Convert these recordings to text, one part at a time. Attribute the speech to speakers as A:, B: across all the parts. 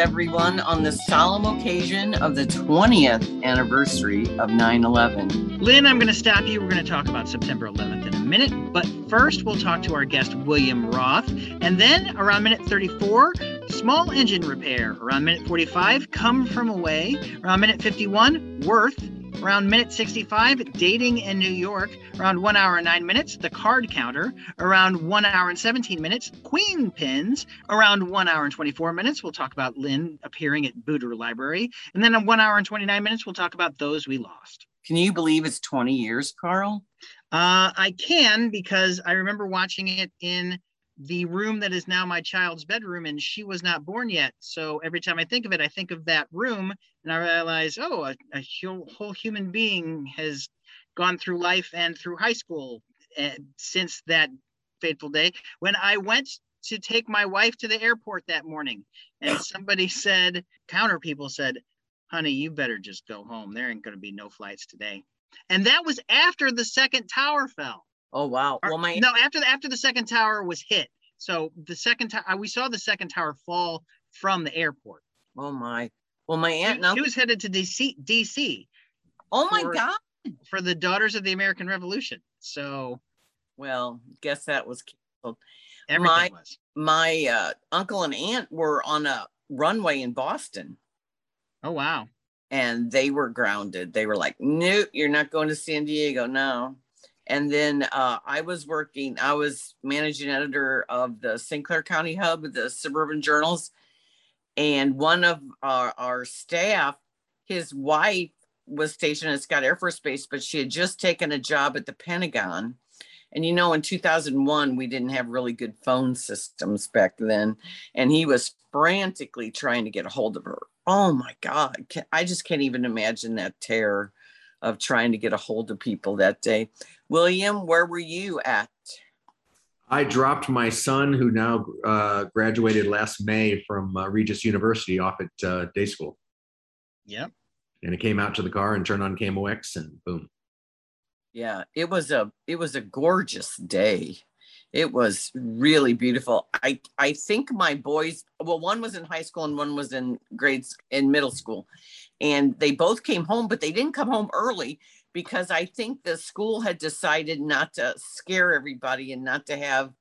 A: Everyone, on the solemn occasion of the 20th anniversary of 9 11.
B: Lynn, I'm going to stop you. We're going to talk about September 11th in a minute. But first, we'll talk to our guest, William Roth. And then, around minute 34, small engine repair. Around minute 45, come from away. Around minute 51, worth. Around minute 65, dating in New York. Around one hour and nine minutes, the card counter. Around one hour and 17 minutes, queen pins. Around one hour and 24 minutes, we'll talk about Lynn appearing at Buder Library. And then in one hour and 29 minutes, we'll talk about those we lost.
A: Can you believe it's 20 years, Carl?
B: Uh, I can because I remember watching it in the room that is now my child's bedroom and she was not born yet. So every time i think of it i think of that room and i realize oh a, a whole human being has gone through life and through high school uh, since that fateful day. When i went to take my wife to the airport that morning and somebody said counter people said honey you better just go home. There ain't going to be no flights today. And that was after the second tower fell
A: Oh wow! Well, my
B: no after the after the second tower was hit. So the second tower we saw the second tower fall from the airport.
A: Oh my! Well, my aunt
B: she,
A: now
B: she was headed to DC. DC.
A: Oh my
B: for,
A: god!
B: For the Daughters of the American Revolution. So.
A: Well, guess that was canceled.
B: Everything
A: my,
B: was.
A: My uh, uncle and aunt were on a runway in Boston.
B: Oh wow!
A: And they were grounded. They were like, "Nope, you're not going to San Diego." No. And then uh, I was working, I was managing editor of the St. Clair County Hub, the Suburban Journals. And one of our, our staff, his wife was stationed at Scott Air Force Base, but she had just taken a job at the Pentagon. And you know, in 2001, we didn't have really good phone systems back then. And he was frantically trying to get a hold of her. Oh my God. I just can't even imagine that terror of trying to get a hold of people that day. William, where were you at?
C: I dropped my son, who now uh, graduated last May from uh, Regis University, off at uh, day school.
B: Yep.
C: And it came out to the car and turned on KMOX, and boom.
A: Yeah, it was a it was a gorgeous day. It was really beautiful. I I think my boys, well, one was in high school and one was in grades in middle school, and they both came home, but they didn't come home early because I think the school had decided not to scare everybody and not to have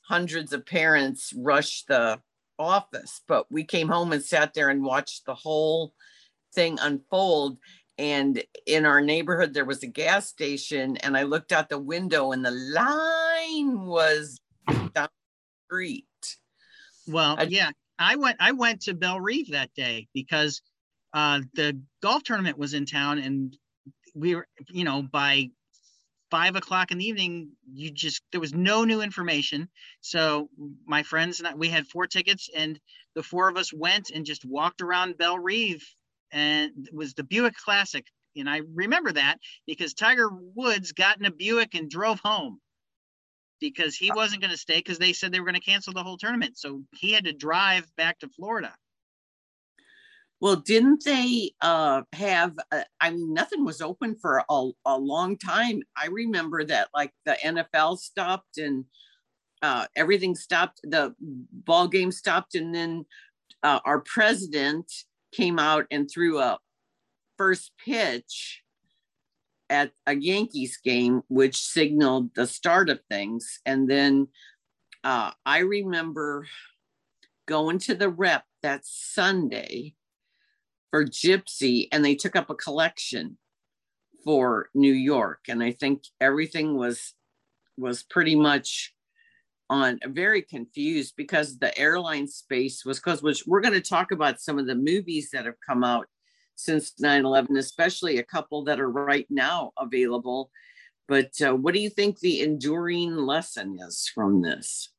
A: hundreds of parents rush the office. But we came home and sat there and watched the whole thing unfold. And in our neighborhood, there was a gas station, and I looked out the window, and the line was down the street.
B: Well, I, yeah, I went. I went to Bellerive that day because uh, the golf tournament was in town, and we were, you know, by five o'clock in the evening, you just there was no new information. So my friends and I, we had four tickets, and the four of us went and just walked around Bellerive, and it was the Buick Classic. And I remember that because Tiger Woods got in a Buick and drove home because he wasn't going to stay because they said they were going to cancel the whole tournament. So he had to drive back to Florida.
A: Well, didn't they uh, have? Uh, I mean, nothing was open for a, a long time. I remember that, like the NFL stopped and uh, everything stopped. The ball game stopped, and then uh, our president came out and threw a first pitch at a Yankees game, which signaled the start of things. And then uh, I remember going to the rep that Sunday for Gypsy, and they took up a collection for New York. And I think everything was was pretty much on very confused because the airline space was because which we're going to talk about some of the movies that have come out since 9-11 especially a couple that are right now available but uh, what do you think the enduring lesson is from this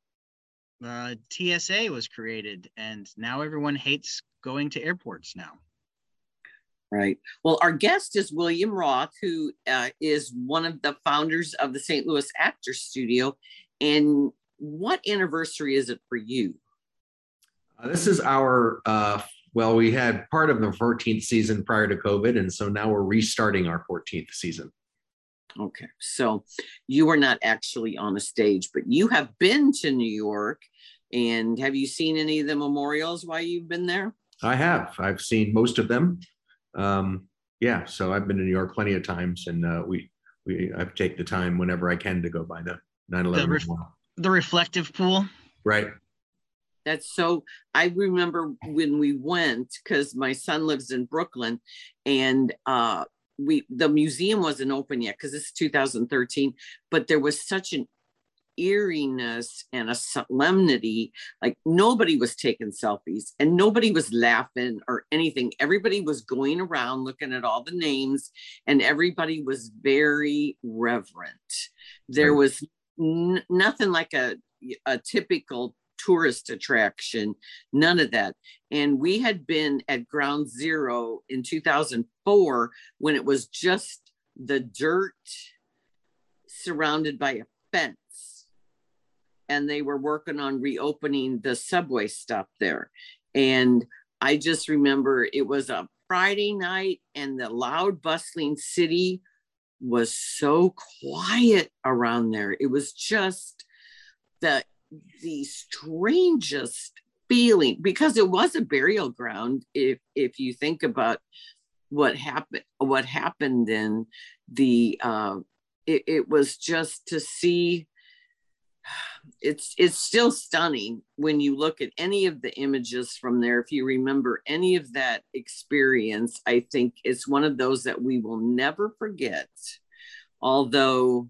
B: uh, tsa was created and now everyone hates going to airports now
A: Right. Well, our guest is William Roth, who uh, is one of the founders of the St. Louis Actor Studio. And what anniversary is it for you?
C: Uh, this is our, uh, well, we had part of the 14th season prior to COVID. And so now we're restarting our 14th season.
A: Okay. So you were not actually on a stage, but you have been to New York And have you seen any of the memorials while you've been there?
C: I have. I've seen most of them. Um, yeah, so I've been to New York plenty of times, and uh, we we I take the time whenever I can to go by the 9/11
B: The ref- The reflective pool.
C: Right.
A: That's so. I remember when we went because my son lives in Brooklyn, and uh, we the museum wasn't open yet because it's 2013. But there was such an eeriness and a solemnity. Like nobody was taking selfies and nobody was laughing or anything. Everybody was going around looking at all the names, and everybody was very reverent. There was nothing like a a typical tourist attraction, none of that. And we had been at Ground Zero in 2004 when it was just the dirt surrounded by a fence. And they were working on reopening the subway stop there. And I just remember it was a Friday night and the loud, bustling city was so quiet around there. It was just the the strangest feeling because it was a burial ground if if you think about what happened what happened then the uh it, it was just to see it's it's still stunning when you look at any of the images from there if you remember any of that experience i think it's one of those that we will never forget although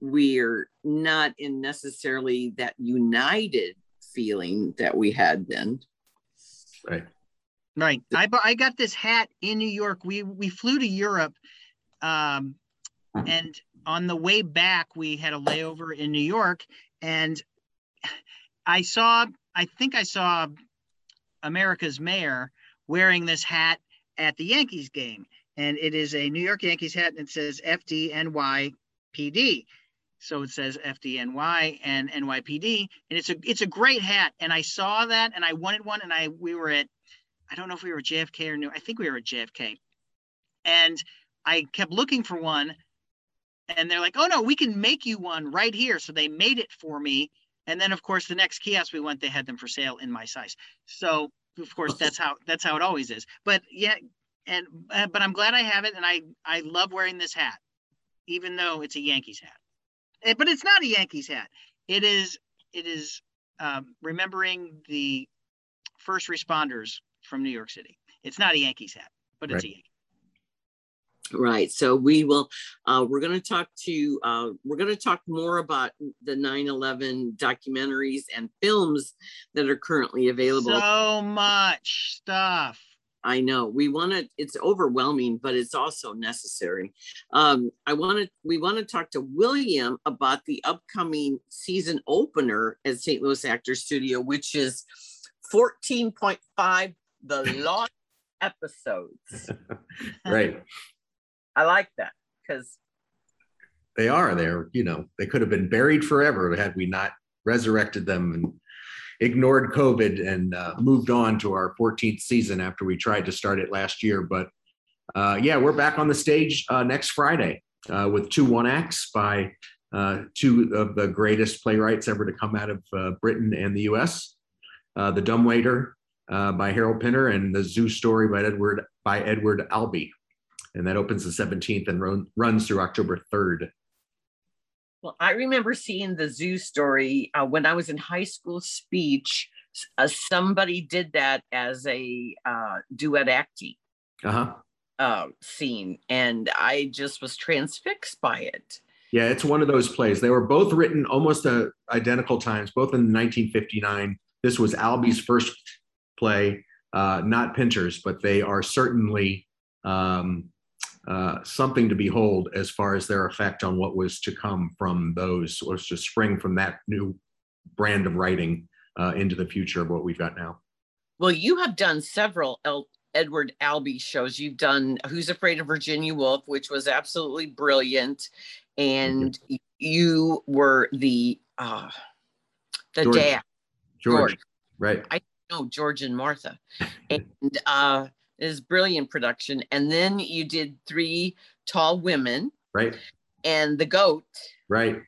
A: we're not in necessarily that united feeling that we had then
C: Right.
B: Right. I I got this hat in New York. We we flew to Europe, um, and on the way back we had a layover in New York, and I saw I think I saw America's mayor wearing this hat at the Yankees game, and it is a New York Yankees hat, and it says FDNYPD. So it says FDNY and NYPD, and it's a it's a great hat. And I saw that, and I wanted one, and I we were at I don't know if we were JFK or New. I think we were at JFK, and I kept looking for one, and they're like, "Oh no, we can make you one right here." So they made it for me, and then of course the next kiosk we went, they had them for sale in my size. So of course that's how that's how it always is. But yeah, and uh, but I'm glad I have it, and I I love wearing this hat, even though it's a Yankees hat. Eh, But it's not a Yankees hat. It is it is um, remembering the first responders from New York City. It's not a Yankees hat, but it's a
C: Right.
B: Yankee.
A: Right. So we will, uh, we're going to talk to, uh, we're going to talk more about the 9 11 documentaries and films that are currently available.
B: So much stuff.
A: I know we want to, it's overwhelming, but it's also necessary. Um, I want to, we want to talk to William about the upcoming season opener at St. Louis Actor Studio, which is 14.5, the lost episodes.
C: Right.
A: I like that because
C: They are. They're, you know, they could have been buried forever had we not resurrected them and ignored COVID and uh, moved on to our 14th season after we tried to start it last year. But uh, yeah, we're back on the stage uh, next Friday uh, with two one acts by uh, two of the greatest playwrights ever to come out of uh, Britain and the US. The Dumbwaiter uh, by Harold Pinter and the Zoo Story by Edward by Edward Albee. And that opens the 17th and run, runs through October 3rd.
A: Well, I remember seeing the zoo story uh, when I was in high school speech. Uh, somebody did that as a uh, duet acting
C: Uh-huh.
A: uh, scene, and I just was transfixed by it.
C: Yeah, it's one of those plays. They were both written almost uh, identical times, both in 1959. This was Albee's first play, uh, not Pinter's, but they are certainly um, uh, something to behold as far as their effect on what was to come from those, was to spring from that new brand of writing uh, into the future of what we've got now.
A: Well, you have done several El- Edward Albee shows. You've done Who's Afraid of Virginia Woolf, which was absolutely brilliant, and y- you were the uh, the
C: George.
A: dad.
C: George,
A: George.
C: right?
A: know George and Martha, and uh, it is brilliant production. And then you did three tall women
C: Right,
A: and the goat,
C: right.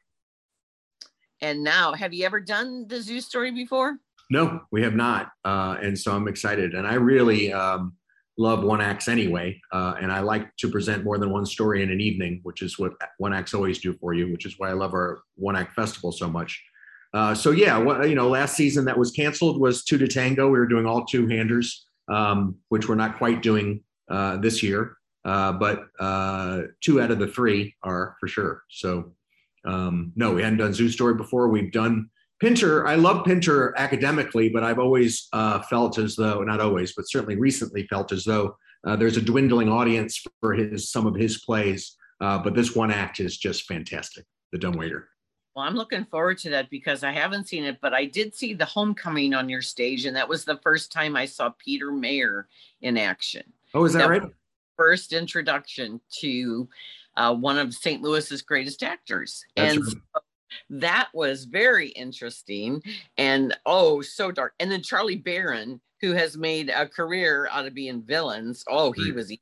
A: and now have you ever done the zoo story before?
C: No we have not. Uh, and so i'm excited. And i really um, love one acts anyway. Uh, and i like to present more than one story in an evening which is what one acts always do for you which is why i love our one act festival so much. Uh, so yeah what, you know last season that was canceled was two to tango. We were doing all two handers um, which we're not quite doing uh, this year uh, but uh, two out of the three are for sure so um, no, we hadn't done Zoo Story before. We've done Pinter. I love Pinter academically, but I've always uh, felt as though, not always, but certainly recently felt as though uh, there's a dwindling audience for his some of his plays. Uh, but this one act is just fantastic. The Dumb Waiter.
A: Well, I'm looking forward to that because I haven't seen it, but I did see the homecoming on your stage, and that was the first time I saw Peter Mayer in action.
C: Oh, is that, that right?
A: First introduction to uh, one of St. Louis's greatest actors. That's and right. so that was very interesting and oh, so dark. And then Charlie Barron, who has made a career out of being villains. Oh, he was.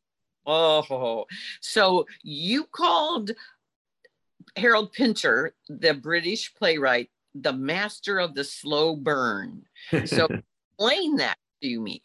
A: Oh, so you called Harold Pinter, the British playwright, the master of the slow burn. So explain that to me.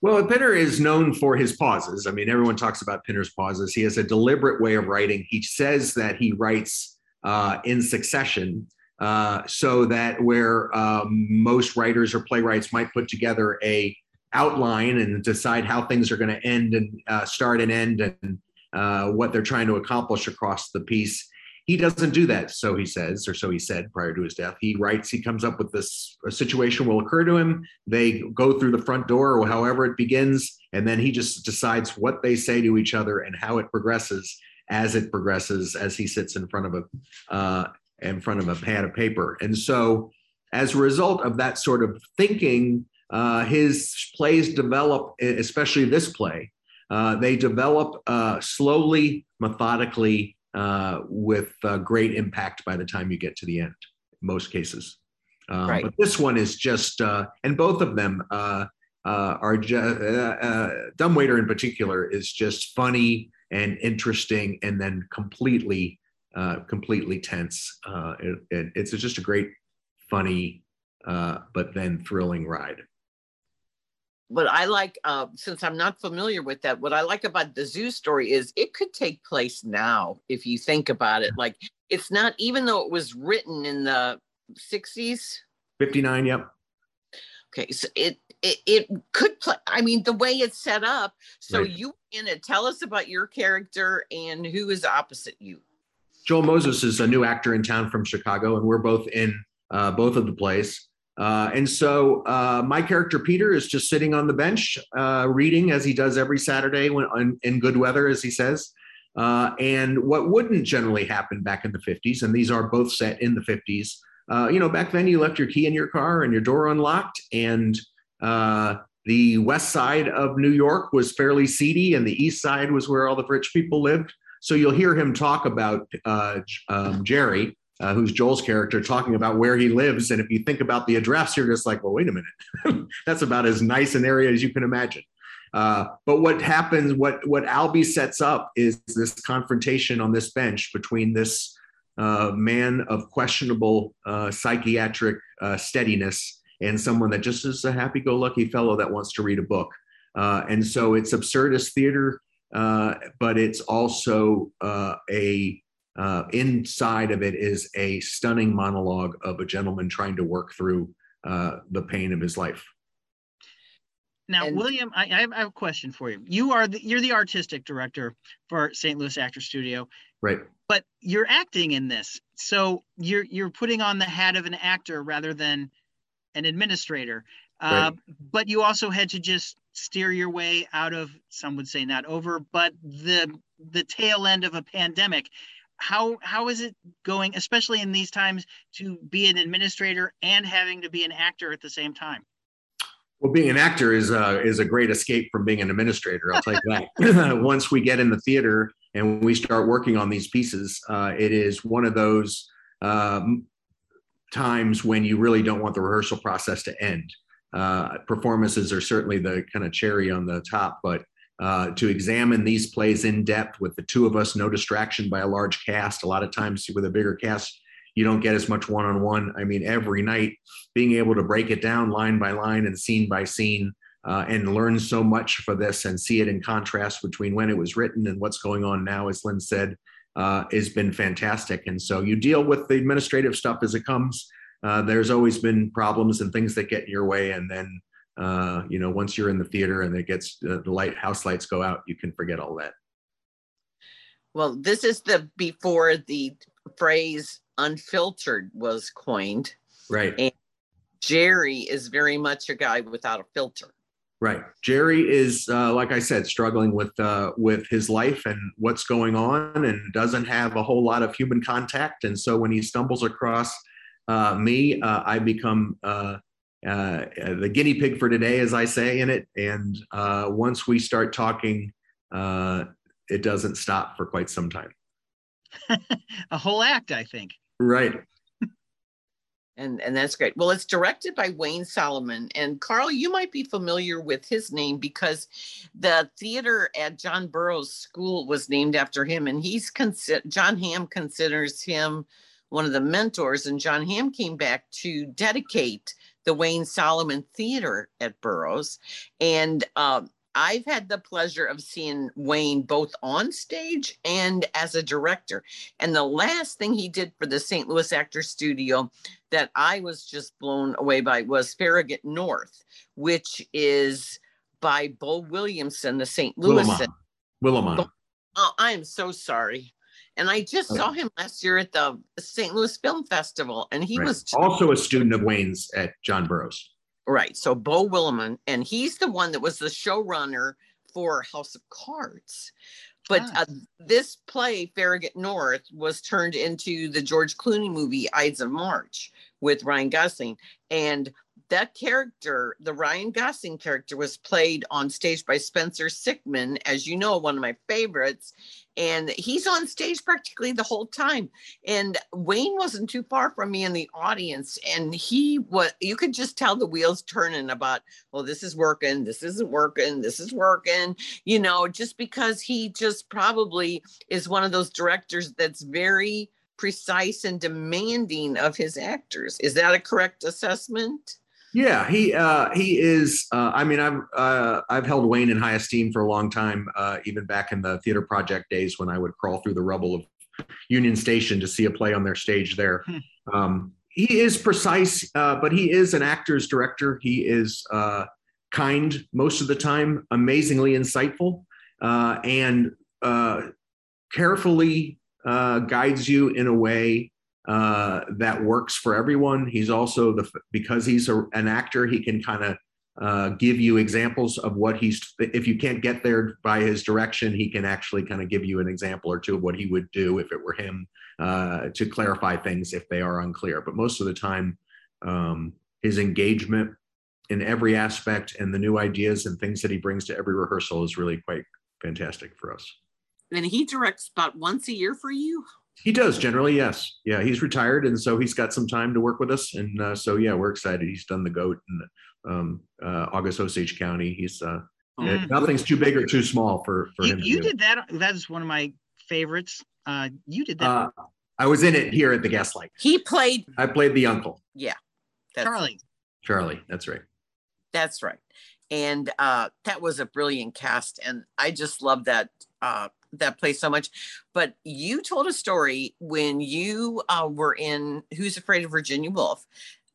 C: Well, Pinter is known for his pauses. I mean, everyone talks about Pinter's pauses. He has a deliberate way of writing. He says that he writes uh, in succession, uh, so that where um, most writers or playwrights might put together a outline and decide how things are going to end and uh, start and end and uh, what they're trying to accomplish across the piece. He doesn't do that, so he says, or so he said prior to his death. He writes, he comes up with this a situation will occur to him. They go through the front door or however it begins, and then he just decides what they say to each other and how it progresses as it progresses as he sits in front of a uh, in front of a pad of paper. And so, as a result of that sort of thinking, uh, his plays develop, especially this play, uh, they develop uh, slowly, methodically, uh, with uh, great impact by the time you get to the end, most cases. Um, right. But this one is just, uh, and both of them uh, uh, are just, Dumbwaiter in particular is just funny and interesting and then completely, completely tense. It, it, it's just a great, funny, but then thrilling ride
A: what I like, uh, since I'm not familiar with that, what I like about the zoo story is it could take place now if you think about it. Like it's not, even though it was written in the 60s.
C: 59, yep.
A: Okay, so it it, it could play. I mean, the way it's set up. So right. you in it. Tell us about your character and who is opposite you.
C: Joel Moses is a new actor in town from Chicago, and we're both in uh, both of the plays. Uh, and so uh, my character Peter is just sitting on the bench uh, reading as he does every Saturday when on, in good weather, as he says. Uh, and what wouldn't generally happen back in the 50s, and these are both set in the 50s, uh, you know, back then you left your key in your car and your door unlocked, and the west side of New York was fairly seedy, and the east side was where all the rich people lived. So you'll hear him talk about um, Jerry, uh, who's Joel's character, talking about where he lives. And if you think about the address, you're just like, well, wait a minute. That's about as nice an area as you can imagine. Uh, but what happens, what what Albee sets up is this confrontation on this bench between this uh, man of questionable uh, psychiatric uh, steadiness and someone that just is a happy-go-lucky fellow that wants to read a book. Uh, and so it's absurdist theater, but it's also a uh, inside of it is a stunning monologue of a gentleman trying to work through uh, the pain of his life.
B: Now, and, William, I, I, have, a question for you. You are the, you're the artistic director for St. Louis Actor Studio,
C: right?
B: But you're acting in this, so you're you're putting on the hat of an actor rather than an administrator. Uh, right. But you also had to just steer your way out of some would say not over, but the the tail end of a pandemic how how is it going, especially in these times, to be an administrator and having to be an actor at the same time?
C: Well, being an actor is a, is a great escape from being an administrator. I'll tell you that. Once we get in the theater and we start working on these pieces, uh, it is one of those um, times when you really don't want the rehearsal process to end. Uh, performances are certainly the kind of cherry on the top, but uh, to examine these plays in depth with the two of us, no distraction by a large cast. A lot of times with a bigger cast, you don't get as much one on one. I mean, every night being able to break it down line by line and scene by scene uh, and learn so much for this and see it in contrast between when it was written and what's going on now, as Lynn said, uh, has been fantastic. And so you deal with the administrative stuff as it comes. Uh, there's always been problems and things that get in your way. And then, uh, you know, once you're in the theater and it gets uh, the light house lights go out, you can forget all that.
A: Well, this is the before the phrase unfiltered was coined.
C: Right.
A: And Jerry is very much a guy without a filter.
C: Right. Jerry is, uh, like I said, struggling with uh, with his life and what's going on, and doesn't have a whole lot of human contact. And so when he stumbles across uh, me, uh, I become uh, uh, the guinea pig for today, as I say in it. And once we start talking, it doesn't stop for quite some time.
B: a whole act, I think.
C: Right
A: and and that's great. Well, it's directed by Wayne Solomon, and Carl, you might be familiar with his name because the theater at John Burroughs School was named after him, and he's consider Jon Hamm considers him one of the mentors, and Jon Hamm came back to dedicate the Wayne Solomon Theater at Burroughs, and uh, I've had the pleasure of seeing Wayne both on stage and as a director. And the last thing he did for the St. Louis Actor Studio that I was just blown away by was Farragut North, which is by Bo Williamson, the St. Louis.
C: Willimon.
A: Oh, I am so sorry. And I just okay. saw him last year at the St. Louis Film Festival, and he right. was
C: also a student of Wayne's at John Burroughs.
A: Right. So Bo Willimon, and he's the one that was the showrunner for House of Cards. But ah. uh, this play, Farragut North, was turned into the George Clooney movie Ides of March with Ryan Gosling. And that character, the Ryan Gosling character, was played on stage by Spencer Sickman, as you know, one of my favorites. And he's on stage practically the whole time. And Wayne wasn't too far from me in the audience. And he was, you could just tell the wheels turning about, well, this is working, this isn't working, this is working, you know, just because he just probably is one of those directors that's very precise and demanding of his actors. Is that a correct assessment?
C: Yeah, he uh, he is. Uh, I mean, I've uh, I've held Wayne in high esteem for a long time, uh, even back in the theater project days when I would crawl through the rubble of Union Station to see a play on their stage there. Hmm. Um, he is precise, uh, but he is an actor's director. He is uh, kind most of the time, amazingly insightful, and carefully guides you in a way uh, that works for everyone. He's also the because he's a, an actor, he can kind of uh, give you examples of what he's. If you can't get there by his direction, he can actually kind of give you an example or two of what he would do if it were him uh, to clarify things if they are unclear. But most of the time, um, his engagement in every aspect and the new ideas and things that he brings to every rehearsal is really quite fantastic for us.
A: And he directs about once a year for you.
C: He does generally, yes. Yeah, he's retired, and so he's got some time to work with us, and uh, so yeah, we're excited. He's done the goat in um, uh, August Osage County. He's uh, mm. nothing's too big or too small for for
B: you,
C: him.
B: You did that. That's one of my favorites. Uh, you did that. Uh,
C: I was in it here at the Gaslight.
A: He played.
C: I played the uncle.
A: Yeah,
B: Charlie.
C: Charlie, that's right.
A: That's right, and uh, that was a brilliant cast, and I just love that uh, that place so much. But you told a story when you uh, were in Who's Afraid of Virginia Woolf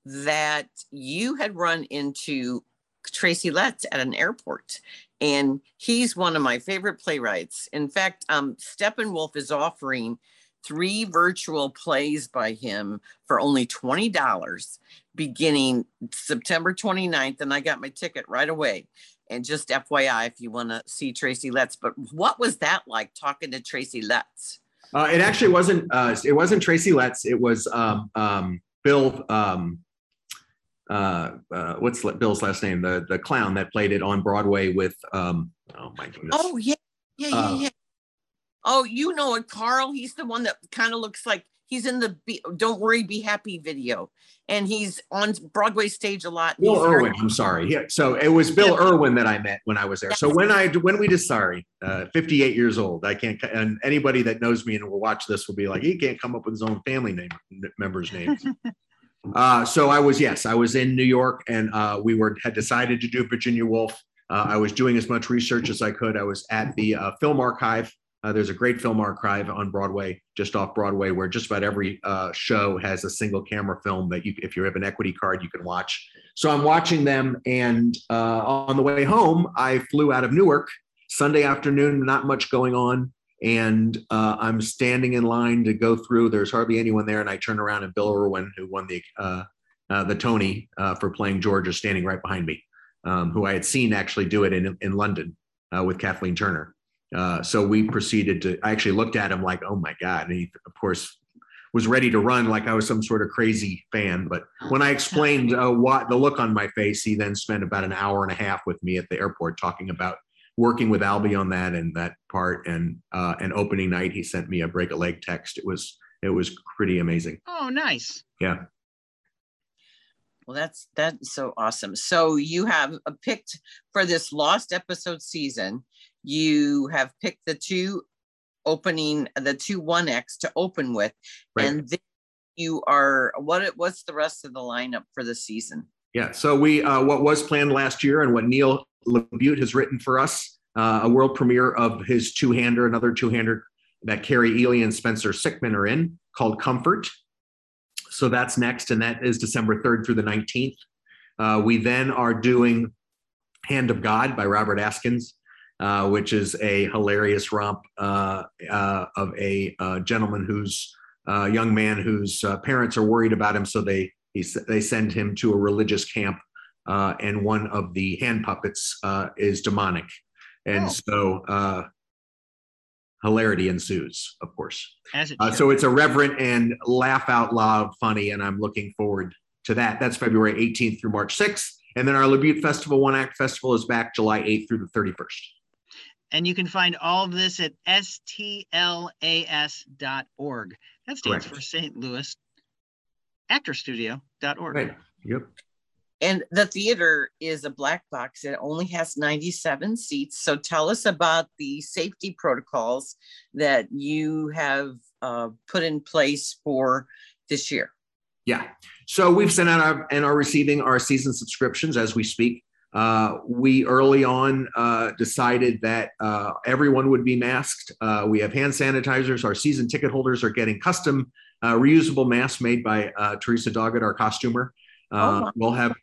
A: that you had run into Tracy Letts at an airport. And he's one of my favorite playwrights. In fact, um, Steppenwolf is offering three virtual plays by him for only $20 beginning September 29th. And I got my ticket right away. And just FYI, if you want to see Tracy Letts, but what was that like talking to Tracy Letts?
C: Uh, it actually wasn't. Uh, it wasn't Tracy Letts. It was um, um, Bill. Um, uh, uh, what's Bill's last name? The the clown that played it on Broadway with. Um, oh my goodness.
A: Oh yeah, yeah, yeah, uh, yeah. Oh, you know it, Carl. He's the one that kind of looks like He's in the be, "Don't Worry, Be Happy" video, and he's on Broadway stage a lot.
C: Bill Irwin. I'm sorry. Yeah. So it was Bill
A: Yeah.
C: Irwin that I met when I was there. So when I when we just sorry, uh, 58 years old. I can't. And anybody that knows me and will watch this will be like, he can't come up with his own family name members' names. uh, so I was yes, I was in New York, and uh, we were had decided to do Virginia Woolf. Uh, I was doing as much research as I could. I was at the uh, Film Archive. Uh, there's a great film archive on Broadway, just off Broadway, where just about every uh, show has a single camera film that you, if you have an equity card, you can watch. So I'm watching them, and uh, on the way home, I flew out of Newark Sunday afternoon. Not much going on, and uh, I'm standing in line to go through. There's hardly anyone there, and I turn around, and Bill Irwin, who won the uh, uh, the Tony for playing George, is standing right behind me, um, who I had seen actually do it in in London with Kathleen Turner. Uh, so we proceeded to. I actually looked at him like, "Oh my god!" And he, of course, was ready to run like I was some sort of crazy fan. But when I explained uh, what the look on my face, he then spent about an hour and a half with me at the airport talking about working with Albee on that and that part. And uh, and opening night, he sent me a break a leg text. It was it was pretty amazing.
B: Oh, nice.
C: Yeah.
A: Well, that's that's so awesome. So you have uh, picked for this lost episode season. You have picked the two opening, the two one acts to open with,
C: Right.
A: and then you are what? It what's the rest of the lineup for the season?
C: Yeah. So we uh, what was planned last year and what Neil Labute has written for us, uh, a world premiere of his two-hander, another two-hander that Kari Ely and Spencer Sickman are in, called Comfort. So that's next, and that is December 3rd through the 19th. Uh, we then are doing Hand of God by Robert Askins, uh, which is a hilarious romp uh, uh, of a uh, gentleman who's a young man whose uh, parents are worried about him, so they he, they send him to a religious camp, uh, and one of the hand puppets uh, is demonic, and
B: Oh.
C: so uh, hilarity ensues, of course.
B: As it
C: Uh, so it's a reverent and laugh out loud funny, and I'm looking forward to that. That's February 18th through March 6th, and then our Labute Festival One Act Festival is back July 8th through the 31st.
B: And you can find all of this at stlas.org. That stands
C: Correct.
B: for St. Louis Actor Actorstudio.org.
C: Right. Yep.
A: And the theater is a black box. It only has 97 seats. So tell us about the safety protocols that you have uh, put in place for this year.
C: Yeah. So we've sent out our, and are receiving our season subscriptions as we speak. Uh, we early on uh, decided that uh, everyone would be masked. Uh, we have hand sanitizers. Our season ticket holders are getting custom uh, reusable masks made by uh, Teresa Doggett, our costumer.
A: Oh,
C: Uh, we'll have,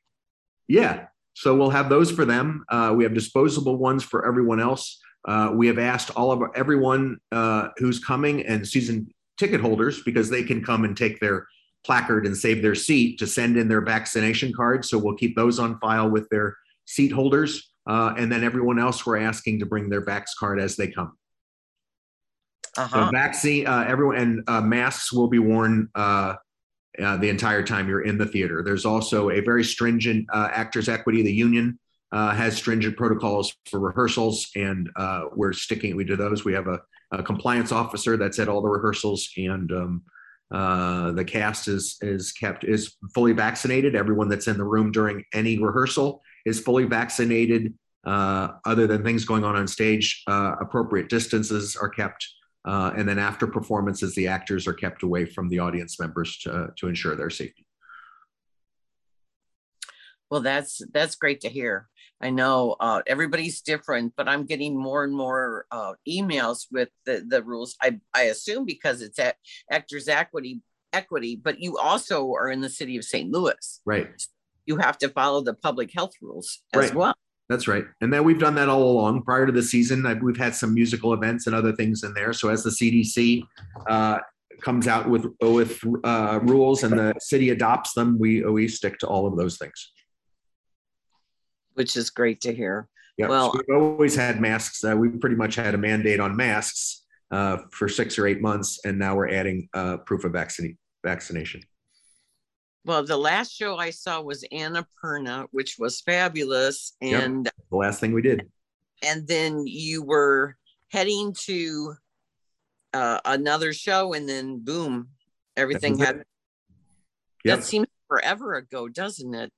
C: yeah. So we'll have those for them. Uh, we have disposable ones for everyone else. Uh, we have asked all of our, everyone uh, who's coming and season ticket holders because they can come and take their placard and save their seat to send in their vaccination card. So we'll keep those on file with their seat holders. Uh, and then everyone else we're asking to bring their Vax card as they come.
A: Uh-huh.
C: So vaccine, uh, everyone, and uh, masks will be worn uh, uh, the entire time you're in the theater. There's also a very stringent uh, Actors Equity, the union uh, has stringent protocols for rehearsals, and uh, we're sticking we do those. We have a, a compliance officer that's at all the rehearsals, and um, uh, the cast is is kept is fully vaccinated. Everyone that's in the room during any rehearsal is fully vaccinated. Uh, other than things going on on stage, uh, appropriate distances are kept. Uh, and then after performances, the actors are kept away from the audience members to, to ensure their safety.
A: Well, that's that's great to hear. I know uh, everybody's different, but I'm getting more and more uh, emails with the, the rules. I, I assume because it's at Actors Equity Equity, but you also are in the city of St. Louis.
C: Right.
A: You have to follow the public health rules as
C: Right.
A: well.
C: That's right. And then we've done that all along. Prior to the season, I- we've had some musical events and other things in there. So as the CDC uh, comes out with with uh, rules and the city adopts them, we we stick to all of those things.
A: which is great to hear.
C: Yeah.
A: Well-
C: so we've always had masks. Uh, we pretty much had a mandate on masks uh, for six or eight months, and now we're adding uh, proof of vaccine vaccination.
A: Well, the last show I saw was Annapurna, which was fabulous,
C: Yep.
A: and
C: The last thing we did.
A: and then you were heading to uh, another show, and then boom, Everything had
C: Yep.
A: that seems forever ago, doesn't it?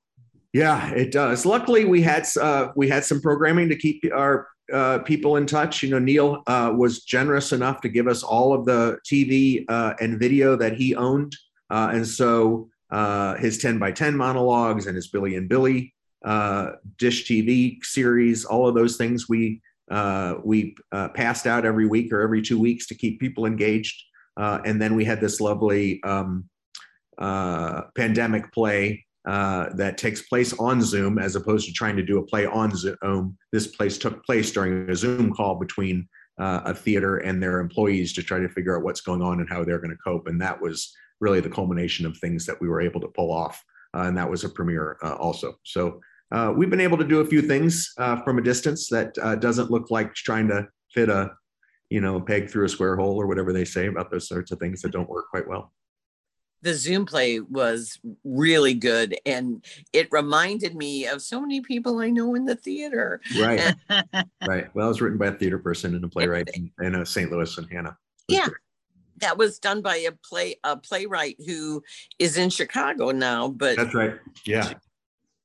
C: Yeah, it does. Luckily, we had uh, we had some programming to keep our uh, people in touch. You know, Neil uh, was generous enough to give us all of the TV uh, and video that he owned, uh, and so uh, his ten by ten monologues and his Billy and Billie uh, Dish TV series, all of those things we uh, we uh, passed out every week or every two weeks to keep people engaged. Uh, and then we had this lovely um, uh, pandemic play uh, that takes place on Zoom as opposed to trying to do a play on Zoom. This place took place during a Zoom call between uh, a theater and their employees to try to figure out what's going on and how they're going to cope. And that was really the culmination of things that we were able to pull off. Uh, and that was a premiere uh, also. So uh, we've been able to do a few things uh, from a distance that uh, doesn't look like trying to fit a, you know, a peg through a square hole or whatever they say about those sorts of things that don't work quite well.
A: The Zoom play was really good, and it reminded me of so many people I know in the theater.
C: Right, right. Well, it was written by a theater person and a playwright in, in uh, St. Louis and Hannah.
A: Yeah.
C: great.
A: That was done by a play a playwright who is in Chicago now, but
C: That's right. Yeah,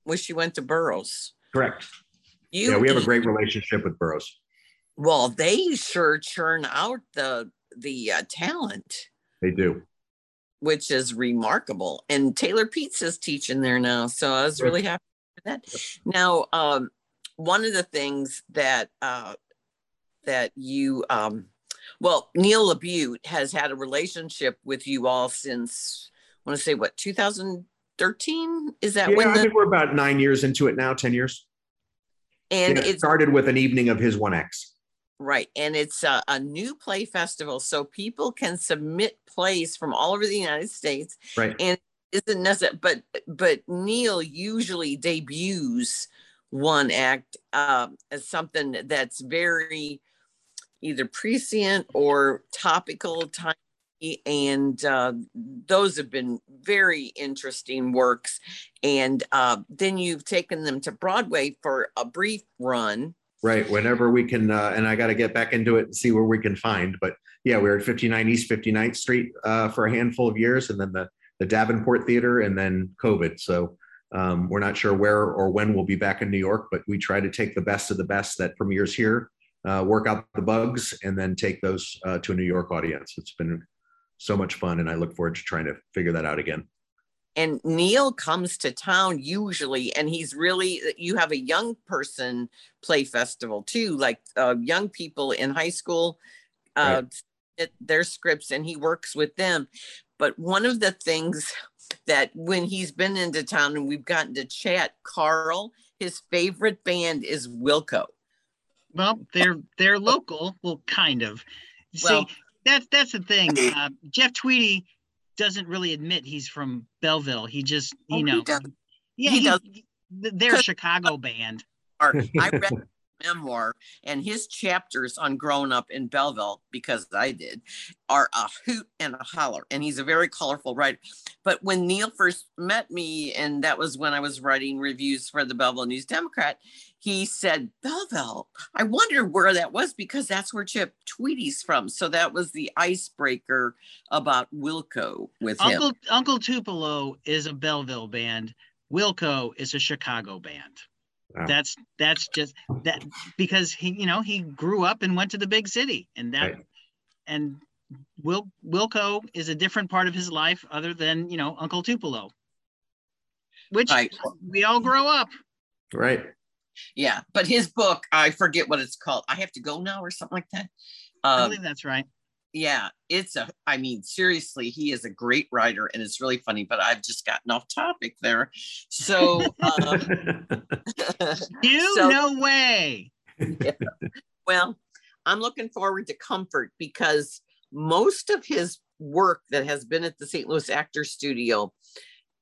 A: wish she went to Burroughs.
C: correct.
A: You
C: Yeah, we have a great relationship with Burroughs.
A: well, they sure churn out the the uh, talent.
C: They do.
A: which is remarkable. And Taylor Pietz is teaching there now. So I was really happy with that. Now, um, one of the things that uh, that you um, well, Neil Labute has had a relationship with you all since I want to say what 2013 is that
C: Yeah,
A: when
C: I think we're about nine years into it now, 10 years.
A: and
C: Yeah, it started with an evening of his 1X.
A: Right. And it's a, a new play festival. So people can submit plays from all over the United States.
C: Right.
A: And isn't necessary, but but Neil usually debuts one act um, as something that's very either prescient or topical time and uh, those have been very interesting works and uh, then you've taken them to broadway for a brief run
C: Right. Whenever we can, uh, and I got to get back into it and see where we can find. But yeah, we were at 59 East 59th Street uh, for a handful of years, and then the the Davenport Theater, and then COVID. So um, we're not sure where or when we'll be back in New York, but we try to take the best of the best that premieres here, uh, work out the bugs, and then take those uh, to a New York audience. It's been so much fun, and I look forward to trying to figure that out again.
A: and Neil comes to town usually, and he's really you have a young person play festival too, like uh, young people in high school, uh, submit their scripts, and he works with them. But one of the things that when he's been into town and we've gotten to chat, Carl, his favorite band is Wilco.
B: Well, they're they're local. Well, kind of. See,
A: Well-
B: that's that's the thing. Uh, Jeff Tweedy doesn't really admit he's from Belleville. He just, you
A: Oh, he
B: know,
A: does.
B: yeah,
A: he
B: he-
A: does.
B: they're a Chicago band.
A: Or I read memoir and his chapters on growing up in Belleville, because I did, are a hoot and a holler. And he's a very colorful writer. But when Neil first met me, and that was when I was writing reviews for the Belleville News Democrat, he said, Belleville, I wonder where that was because that's where Chip Tweedy's from. So that was the icebreaker about Wilco with him.
B: Uncle Uncle Tupelo is a Belleville band. Wilco is a Chicago band.
C: Wow.
B: That's that's just that because he you know he grew up and went to the big city and that
C: Right.
B: and Wil Wilco is a different part of his life other than you know Uncle Tupelo, which
A: Right.
B: we all grow up.
C: Right.
A: Yeah. But his book, I forget what it's called. I have to go now or something like that.
B: I
A: Um,
B: believe that's right.
A: yeah it's a i mean seriously he is a great writer and it's really funny but i've just gotten off topic there so um,
B: You
A: so-
B: no way.
A: well i'm looking forward to comfort because most of his work that has been at the st louis actor studio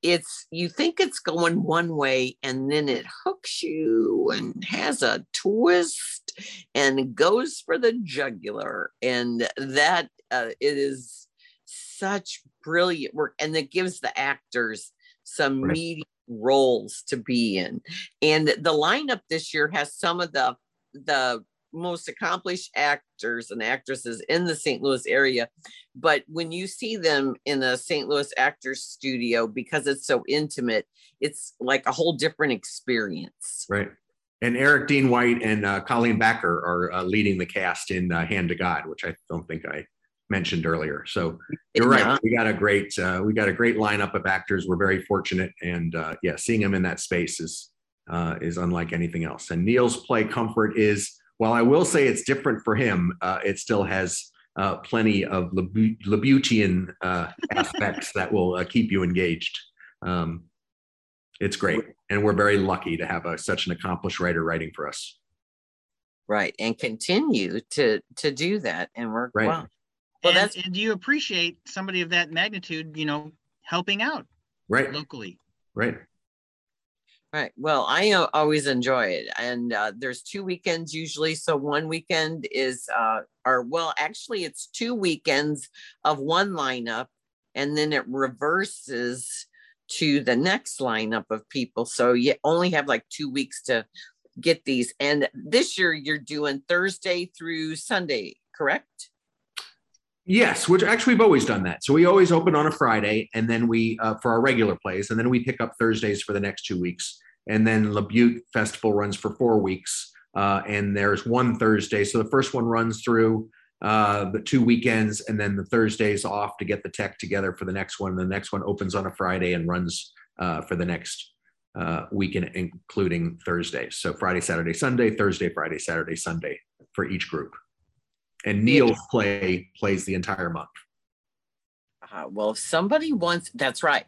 A: it's you think it's going one way and then it hooks you and has a twist and goes for the jugular and that uh, it is such brilliant work and it gives the actors some
C: Right.
A: meaty roles to be in and the lineup this year has some of the the most accomplished actors and actresses in the St. Louis area. But when you see them in a St. Louis actors studio, because it's so intimate, it's like a whole different experience.
C: Right. And Eric Dean White and uh, Colleen Backer are uh, leading the cast in uh, Hand to God, which I don't think I mentioned earlier. So you're right. We got a great uh, we got a great lineup of actors. We're very fortunate, and uh, yeah, seeing them in that space is uh, is unlike anything else. And Neil's play Comfort is, while I will say it's different for him, uh, it still has uh, plenty of LaButian uh, aspects that will uh, keep you engaged. Um, it's great, and we're very lucky to have a, such an accomplished writer writing for us.
A: Right, and continue to to do that and work
B: right. well. Well, and, that's and do you appreciate somebody of that magnitude, you know, helping out
C: right
B: locally.
C: Right.
A: Right. Well, I uh, always enjoy it, and uh, there's two weekends usually. So one weekend is, uh, or well, actually, it's two weekends of one lineup, and then it reverses to the next lineup of people. So you only have like two weeks to get these. And this year, you're doing Thursday through Sunday, correct?
C: Yes, which actually we've always done that. So we always open on a Friday, and then we uh, for our regular plays, and then we pick up Thursdays for the next two weeks, and then LaBute Festival runs for four weeks, uh, and there's one Thursday. So the first one runs through uh, the two weekends, and then the Thursdays off to get the tech together for the next one. The next one opens on a Friday and runs uh, for the next uh, weekend, including Thursdays. So Friday, Saturday, Sunday, Thursday, Friday, Saturday, Sunday for each group and Neil's play plays the entire month.
A: Uh, well, if somebody wants, that's right.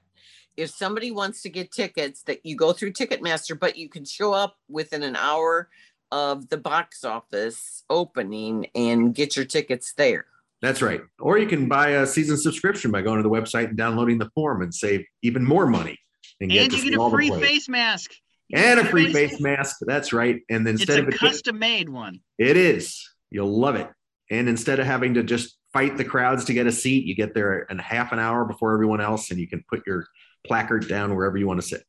A: If somebody wants to get tickets, that you go through Ticketmaster, but you can show up within an hour of the box office opening and get your tickets there.
C: That's right. Or you can buy a season subscription by going to the website and downloading the form and save even more money.
B: And, get and you get a free face mask.
C: and a free face mask. That's right. And then instead
B: it's a of a custom made one.
C: It is. You'll love it. And instead of having to just fight the crowds to get a seat, you get there in half an hour before everyone else and you can put your placard down wherever you want to sit.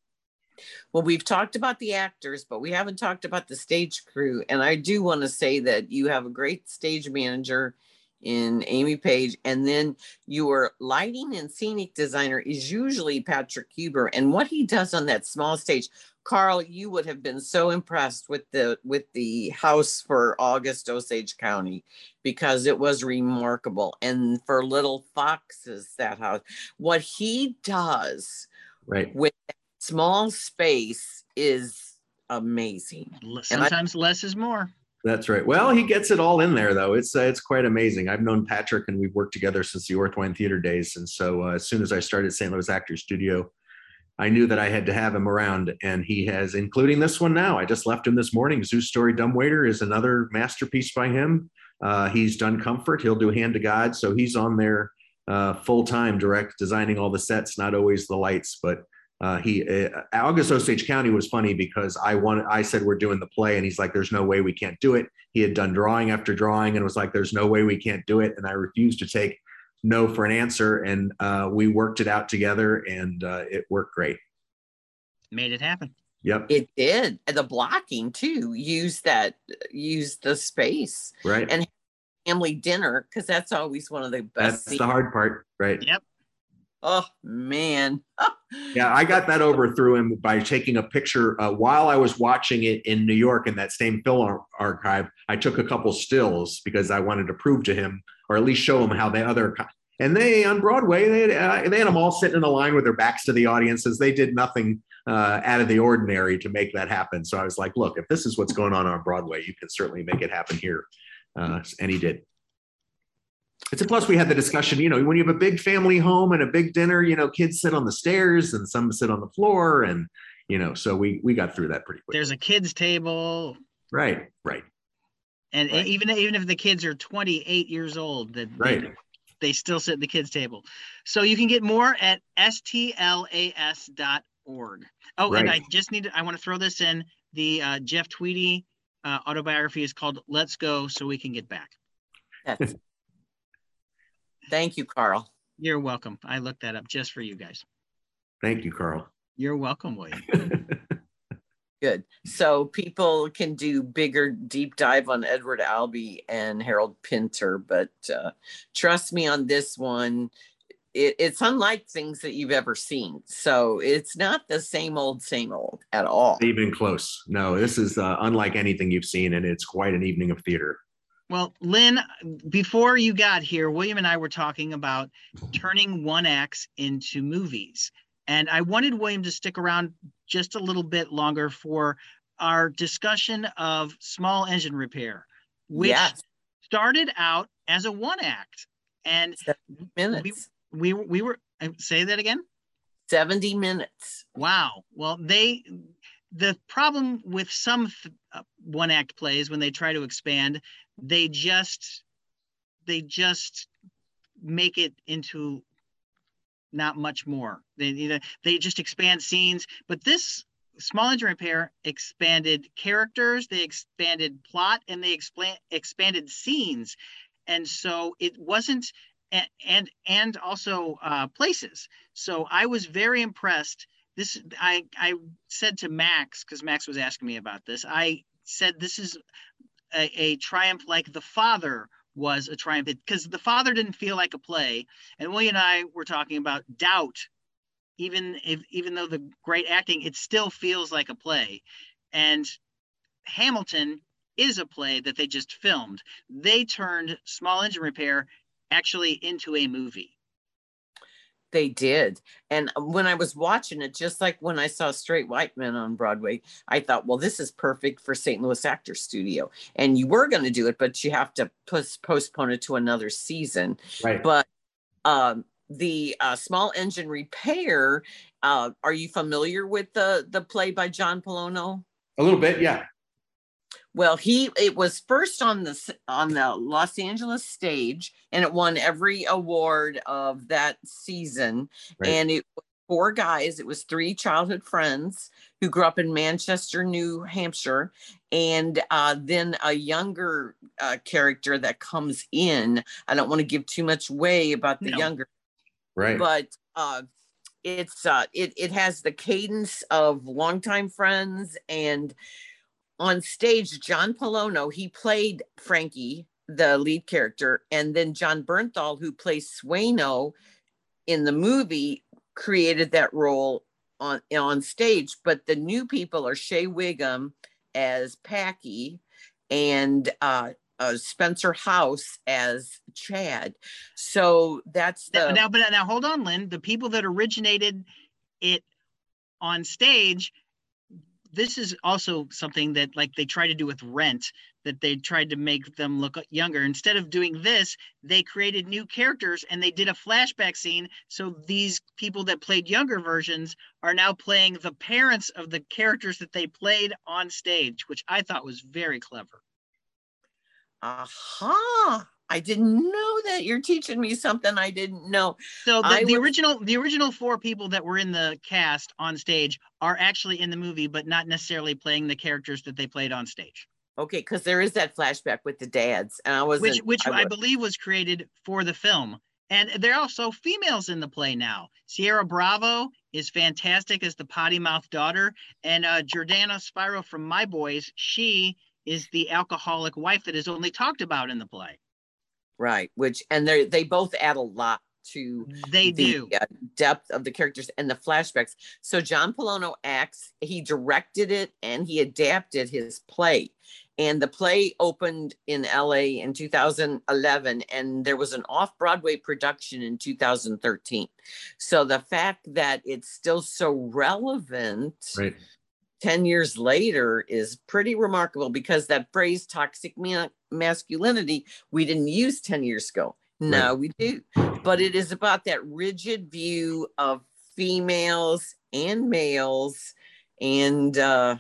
A: Well, we've talked about the actors, but we haven't talked about the stage crew. And I do want to say that you have a great stage manager in Amy Page, and then your lighting and scenic designer is usually Patrick Huber. And what he does on that small stage, Carl, you would have been so impressed with the with the house for August Osage County because it was remarkable. And for Little Foxes, that house, what he does
C: right
A: with small space is amazing.
B: Sometimes I, less is more.
C: That's right. Well, he gets it all in there, though. It's uh, it's quite amazing. I've known Patrick, and we've worked together since the Orthwein Theater days. And so, uh, as soon as I started St. Louis Actors Studio, I knew that I had to have him around, and he has, including this one now. I just left him this morning. Zoo Story Dumbwaiter is another masterpiece by him. Uh, he's done Comfort. He'll do Hand to God, so he's on there uh, full time, direct designing all the sets, not always the lights, but uh, he uh, August Osage County was funny because I wanted I said we're doing the play and he's like there's no way we can't do it. He had done drawing after drawing and was like there's no way we can't do it and I refused to take no for an answer. And uh, we worked it out together and uh, it worked great.
B: Made it happen.
C: Yep.
A: It did. And the blocking too, use that, use the space.
C: Right.
A: And family dinner, because that's always one of the best. That's
C: scenes. the hard part. Right.
B: Yep.
A: Oh man.
C: yeah, I got that over through him by taking a picture uh, while I was watching it in New York in that same film ar- archive. I took a couple stills because I wanted to prove to him, or at least show him how the other. And they on Broadway, they uh, they had them all sitting in a line with their backs to the audiences. They did nothing uh, out of the ordinary to make that happen. So I was like, look, if this is what's going on on Broadway, you can certainly make it happen here. Uh, and he did. It's a plus we had the discussion, you know, when you have a big family home and a big dinner, you know, kids sit on the stairs and some sit on the floor and you know, so we we got through that pretty quickly.
B: There's a kids table.
C: Right, right.
B: And right. even even if the kids are 28 years old, that
C: right.
B: They, they still sit at the kids table. So you can get more at stlas.org. Oh, right. and I just need to, I want to throw this in. The uh, Jeff Tweedy uh, autobiography is called Let's Go So We Can Get Back.
A: That's Thank you, Carl.
B: You're welcome. I looked that up just for you guys.
C: Thank you, Carl.
B: You're welcome, William.
A: Good. So people can do bigger deep dive on Edward Albee and Harold Pinter, but uh, trust me on this one, it, it's unlike things that you've ever seen. So it's not the same old, same old at all.
C: Even close. No, this is uh, unlike anything you've seen, and it's quite an evening of theater.
B: Well, Lynn, before you got here, William and I were talking about turning one acts into movies. And I wanted William to stick around just a little bit longer for our discussion of small engine repair, which yes. started out as a one act. And
A: minutes.
B: We, we, we were, uh, say that again?
A: 70 minutes.
B: Wow. Well, they, the problem with some uh, one act plays when they try to expand, they just, they just make it into not much more. They you know, they just expand scenes, but this small engine repair expanded characters, they expanded plot, and they expand expanded scenes, and so it wasn't and and, and also uh, places. So I was very impressed. This I I said to Max because Max was asking me about this. I said this is a, a triumph like the father was a triumph. Because the father didn't feel like a play and william and i were talking about doubt. Even if even though the great acting it still feels like a play. And hamilton is a play that they just filmed. They turned small engine repair actually into a movie
A: they did. And when I was watching it, just like when I saw Straight White Men on Broadway, I thought, well, this is perfect for St. Louis Actors Studio. And you were going to do it, but you have to post- postpone it to another season.
C: Right.
A: But um, the uh, Small Engine Repair, uh, are you familiar with the the play by Jon Pollono?
C: A little bit, yeah.
A: Well, he it was first on the on the Los Angeles stage, and it won every award of that season. Right. And it four guys. It was three childhood friends who grew up in Manchester, New Hampshire, and uh, then a younger uh, character that comes in. I don't want to give too much way about the no. younger,
C: right?
A: But uh, it's uh, it it has the cadence of longtime friends and on stage, Jon Pollono, he played Frankie, the lead character, and then Jon Bernthal, who plays Swelo in the movie, created that role on on stage. But the new people are Shea Whigham as Packy and uh, uh, Spencer House as Chad. So that's the
B: now, now. But now, hold on, Lynn. The people that originated it on stage this is also something that like they try to do with rent that they tried to make them look younger. Instead of doing this they created new characters and they did a flashback scene. So these people that played younger versions are now playing the parents of the characters that they played on stage which i thought was very clever.
A: Aha I didn't know that. You're teaching me something I didn't know.
B: So the, the was... original the original four people that were in the cast on stage are actually in the movie, but not necessarily playing the characters that they played on stage.
A: Okay, because there is that flashback with the dads, and I was
B: which which I, I believe was created for the film. And there are also females in the play now. Ciara Bravo is fantastic as the potty mouth daughter, and uh, Jordana Spiro from My Boys, she is the alcoholic wife that is only talked about in the play.
A: Right. Which, and they they both add a lot to
B: they
A: the
B: do
A: uh, depth of the characters and the flashbacks. So Jon Pollono acts, he directed it and he adapted his play. And the play opened in LA in 2011, and there was an off Broadway production in 2013. So the fact that it's still so relevant
C: right.
A: 10 years later is pretty remarkable because that phrase toxic ma- masculinity we didn't use 10 years ago. Now right. we do. But it is about that rigid view of females and males and uh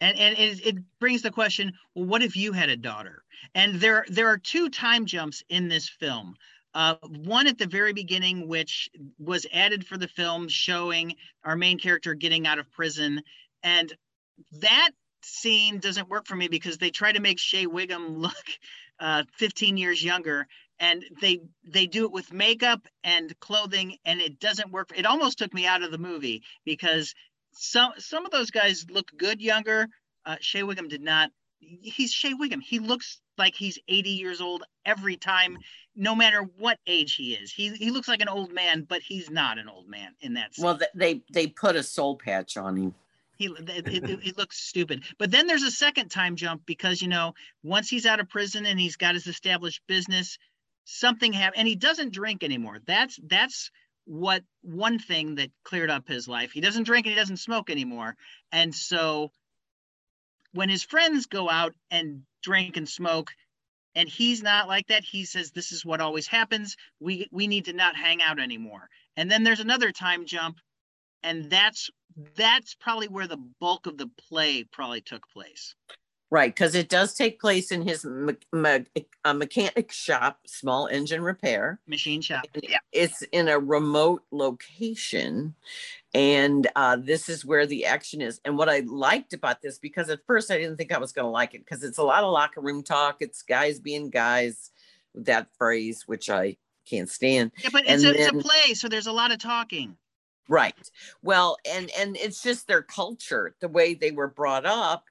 B: and and it, it brings the question well what if you had a daughter and there there are two time jumps in this film uh, one at the very beginning, which was added for the film, showing our main character getting out of prison and that scene doesn't work for me because they try to make Shea Whigham look uh, 15 years younger and they they do it with makeup and clothing and it doesn't work it almost took me out of the movie because some some of those guys look good younger. Uh, Shea Whigham did not. He's Shea Whigham. He looks like he's 80 years old every time, no matter what age he is. He he looks like an old man, but he's not an old man in that. Scene.
A: Well, they they put a soul patch on him.
B: He it, it, it, looks stupid. But then there's a second time jump because you know once he's out of prison and he's got his established business, something happened, and he doesn't drink anymore. That's that's what one thing that cleared up his life. He doesn't drink and he doesn't smoke anymore, and so when his friends go out and drink and smoke and he's not like that he says this is what always happens we we need to not hang out anymore and then there's another time jump and that's that's probably where the bulk of the play probably took place
A: Right, because it does take place in his me- me- mechanic shop, small engine repair.
B: Machine shop.
A: Yeah. It's in a remote location. And uh, this is where the action is. And what I liked about this, because at first I didn't think I was going to like it, because it's a lot of locker room talk. It's guys being guys, that phrase, which I can't stand.
B: Yeah, but it's, a, then, it's a play, so there's a lot of talking.
A: Right. Well, and and it's just their culture, the way they were brought up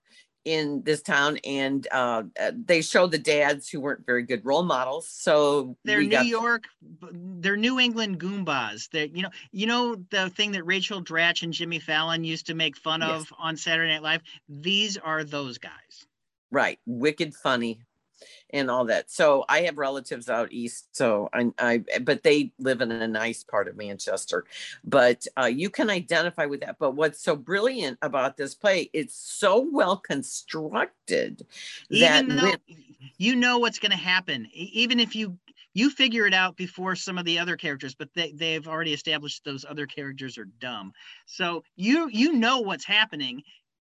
A: in this town and uh, uh, they show the dads who weren't very good role models so
B: they're new got... york they're new england goombas. They're you know you know the thing that rachel dratch and jimmy fallon used to make fun yes. of on saturday night live? These are those guys.
A: Right. Wicked funny and all that. So I have relatives out east. So I, I but they live in a nice part of Manchester. But uh, you can identify with that. But what's so brilliant about this play? It's so well constructed
B: even that when, you know what's going to happen. Even if you you figure it out before some of the other characters, but they they've already established those other characters are dumb. So you you know what's happening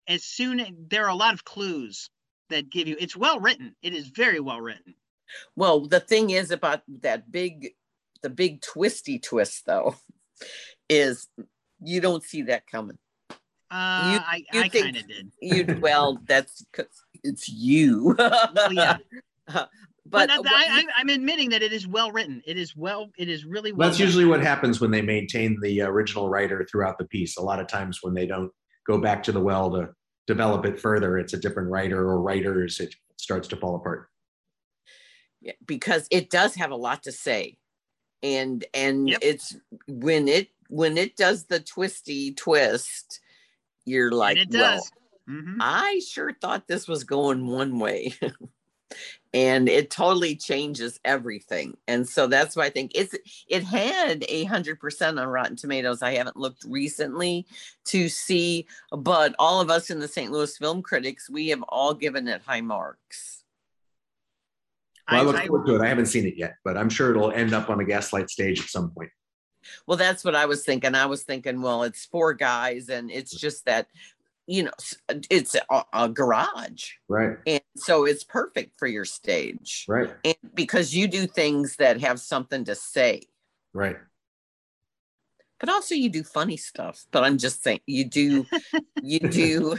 B: as soon there are a lot of clues that give you it's well written it is very well written
A: well the thing is about that big the big twisty twist though is you don't see that coming
B: uh, you, I, you I kind of did.
A: You well, that's because it's you. well, yeah.
B: but, but I, am admitting that it is well written. It is well. It is really well.
C: That's done. usually what happens when they maintain the original writer throughout the piece. A lot of times when they don't go back to the well to develop it further, it's a different writer or writers, it starts to fall apart.
A: Yeah, because it does have a lot to say. And and yep. it's when it when it does the twisty twist, you're like, well, mm-hmm. I sure thought this was going one way. and it totally changes everything. And so that's why i think it's it had a hundred percent on rotten tomatoes. I haven't looked recently to see but all of us in the st louis film critics we have all given it high marks.
C: Well, i look I, forward to it. I haven't seen it yet but i'm sure it'll end up on a gaslight stage at some point.
A: Well that's what i was thinking. I was thinking well it's four guys and it's mm. just that you know uh, it's a, a, garage.
C: Right.
A: And so it's perfect for your stage.
C: Right.
A: And because you do things that have something to say.
C: Right.
A: But also you do funny stuff but i'm just saying you do you do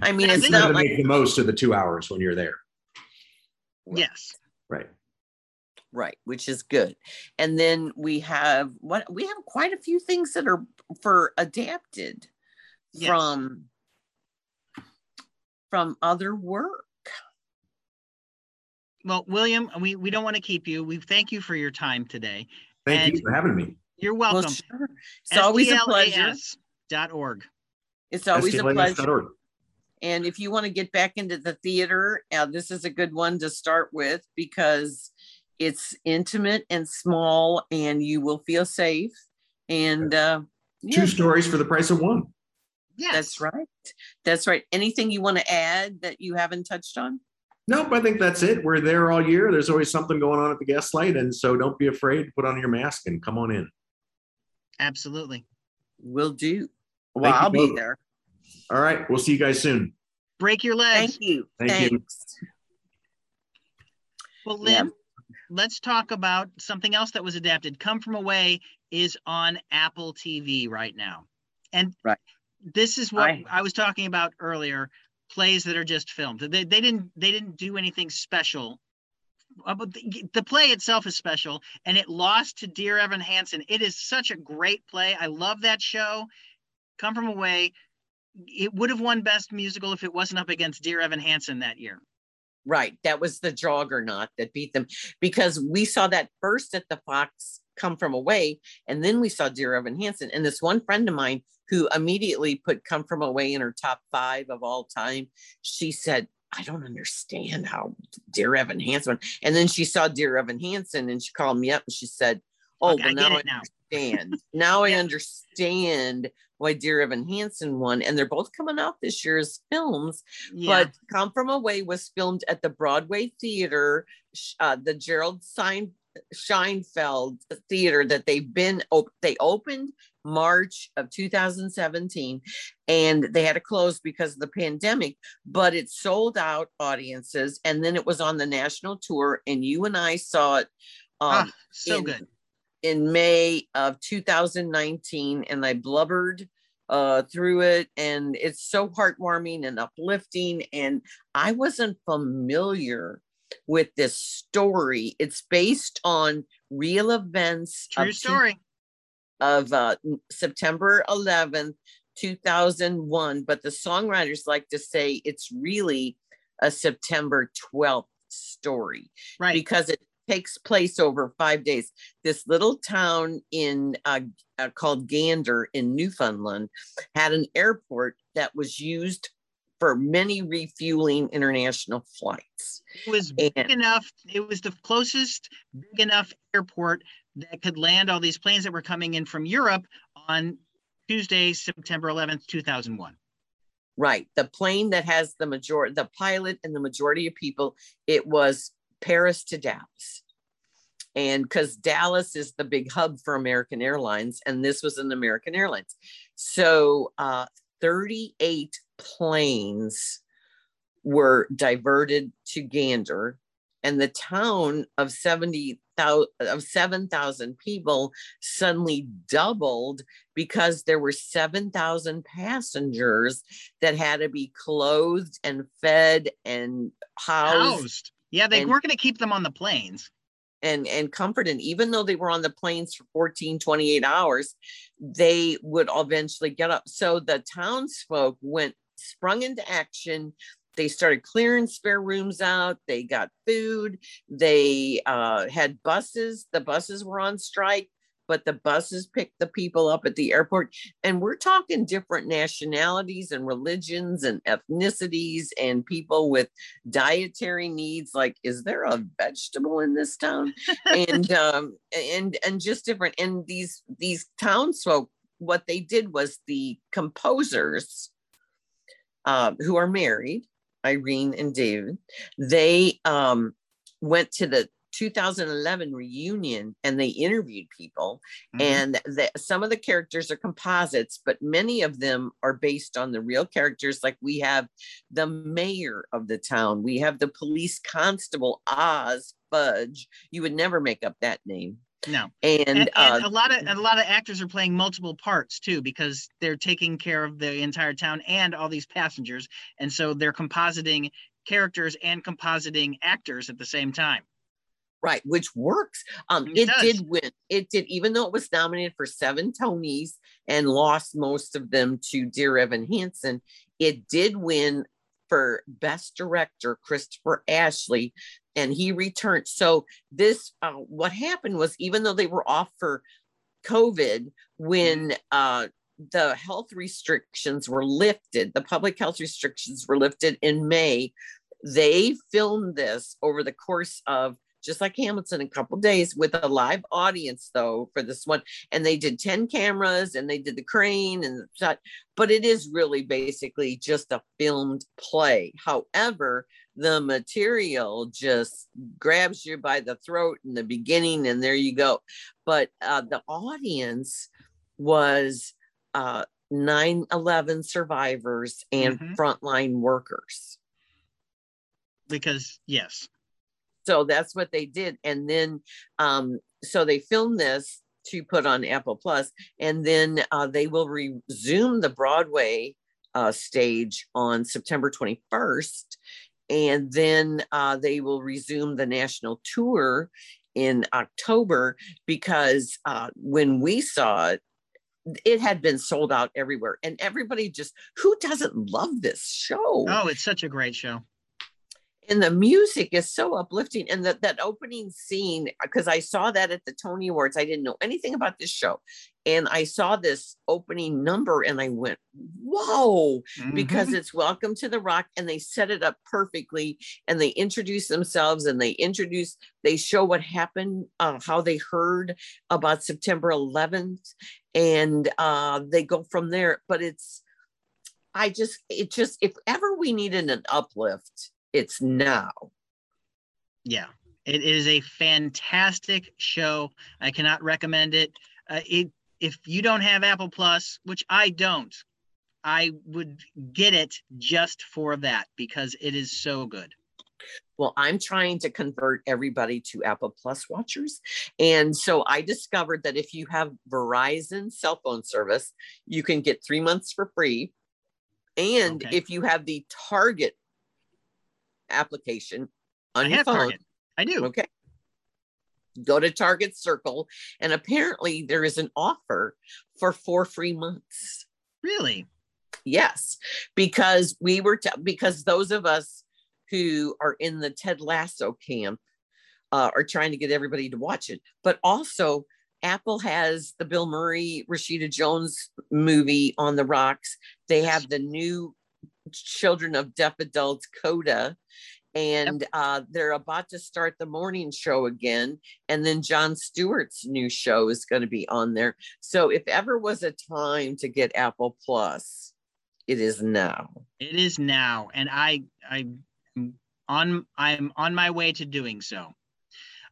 A: i mean it's not like
C: the most of the two hours when you're there.
B: Yes.
C: Right.
A: Right which is good. And then we have what we have quite a few things that are for adapted yes. from from other work.
B: Well, William, we, we don't want to keep you. We thank you for your time today.
C: Thank and you for having me.
B: You're welcome. Well,
A: sure. It's always a pleasure.
B: Dot org.
A: It's always a pleasure. And if you want to get back into the theater, uh, this is a good one to start with because it's intimate and small, and you will feel safe. And uh,
C: two stories for the price of one.
A: Yes. That's right. That's right. Anything you want to add that you haven't touched on?
C: Nope, I think that's it. We're there all year. There's always something going on at the Gaslight. And so don't be afraid to put on your mask and come on in.
B: Absolutely.
A: Will do. Well, I'll be there.
C: All right. We'll see you guys soon.
B: Break your legs.
A: Thank you.
C: Thank Thanks. you.
B: Well, Lynn, yeah. let's talk about something else that was adapted. Come From Away is on Apple TV right now. And
A: right
B: this is what I, I, was talking about earlier plays that are just filmed they, they didn't they didn't do anything special. Uh, but the, the, play itself is special and it lost to dear evan hansen. It is such a great play. I love that show. Come from away it would have won best musical if it wasn't up against Dear Evan Hansen that year.
A: Right. That was the juggernaut that beat them because we saw that first at the Fox come from away and then we saw Dear Evan Hansen and this one friend of mine who immediately put come from away in her top five of all time she said I don't understand how Dear Evan Hansen and then she saw Dear Evan Hansen and she called me up and she said oh okay, well, now I, now. understand now I understand why Dear Evan Hansen won, and they're both coming out this year as films. Yeah. But Come From Away was filmed at the Broadway Theater, uh, the Gerald Sein- Schoenfeld Theater that they've been. Op- they opened March of 2017, and they had to close because of the pandemic. But it sold out audiences, and then it was on the national tour, and you and I saw it.
B: Um, ah, so
A: in,
B: good
A: in May of 2019 and I blubbered uh, through it. And it's so heartwarming and uplifting. And I wasn't familiar with this story. It's based on real events.
B: True story.
A: Of uh, September 11th, 2001. But the songwriters like to say it's really a September 12th story.
B: Right.
A: Because it takes place over five days. This little town in uh, uh, called Gander in Newfoundland had an airport that was used for many refueling international flights.
B: It was big and, enough. It was the closest big enough airport that could land all these planes that were coming in from Europe on Tuesday, September 11th, 2001.
A: Right. The plane that has the majority, the pilot and the majority of people, it was Paris to Dallas. And because Dallas is the big hub for American Airlines, and this was an American Airlines. So uh, 38 planes were diverted to Gander, and the town of 70,000 of 7,000 people suddenly doubled because there were 7,000 passengers that had to be clothed and fed and housed. housed.
B: Yeah, they and, weren't going to keep them on the planes.
A: And and comforted, even though they were on the planes for 14, 28 hours, they would eventually get up. So the townsfolk went sprung into action. They started clearing spare rooms out. They got food. They uh, had buses. The buses were on strike but the buses pick the people up at the airport. And we're talking different nationalities and religions and ethnicities and people with dietary needs. Like, is there a vegetable in this town? and um, and and just different. And these these townsfolk, what they did was the composers uh, who are married, Irene and David, they um, went to the 2011 reunion and they interviewed people. Mm-hmm. and the, some of the characters are composites but many of them are based on the real characters. Like we have the mayor of the town. We have the police constable oz fudge. You would never make up that name
B: no.
A: And, and,
B: uh, a lot of a lot of actors are playing multiple parts too because they're taking care of the entire town and all these passengers and so they're compositing characters and compositing actors at the same time.
A: Right which works. Um it, it did win. It did even though it was nominated for seven tonys and lost most of them to dear evan hansen it did win for best director christopher ashley and he returned so this uh, what happened was even though they were off for covid when uh the health restrictions were lifted the public health restrictions were lifted in may they filmed this over the course of just like Hamilton, a couple days with a live audience though for this one. And they did 10 cameras and they did the crane and such, but it is really basically just a filmed play. However, the material just grabs you by the throat in the beginning and there you go. But uh, the audience was uh, 9 11 survivors and mm-hmm. frontline workers.
B: Because, yes,
A: so that's what they did. And then, um, so they filmed this to put on Apple Plus, and then uh, they will resume the Broadway uh, stage on September 21st. And then uh, they will resume the national tour in October because uh, when we saw it, it had been sold out everywhere. And everybody just who doesn't love this show?
B: Oh it's such a great show
A: and the music is so uplifting and that that opening scene because i saw that at the tony awards i didn't know anything about this show and i saw this opening number and i went whoa mm-hmm. because it's welcome to the rock and they set it up perfectly and they introduce themselves and they introduce they show what happened uh, how they heard about september 11th and uh, they go from there but it's i just it just if ever we needed an uplift it's now.
B: Yeah, it is a fantastic show. I cannot recommend it. Uh, it if you don't have Apple Plus, which I don't, I would get it just for that because it is so good.
A: Well, I'm trying to convert everybody to Apple Plus watchers. And so I discovered that if you have Verizon cell phone service, you can get three months for free. And okay. if you have the Target application on I your phone. Target.
B: I do.
A: Okay. Go to Target Circle, and apparently there is an offer for four free months.
B: Really?
A: Yes, because we were t- because those of us who are in the Ted Lasso camp uh, are trying to get everybody to watch it, but also Apple has the Bill Murray, Rashida Jones movie on the rocks. They have the new Children of Deaf Adults Coda. And uh, they're about to start the morning show again. And then Jon Stewart's new show is going to be on there. So if ever was a time to get Apple Plus, it is now.
B: It is now. And I I on I'm on my way to doing so.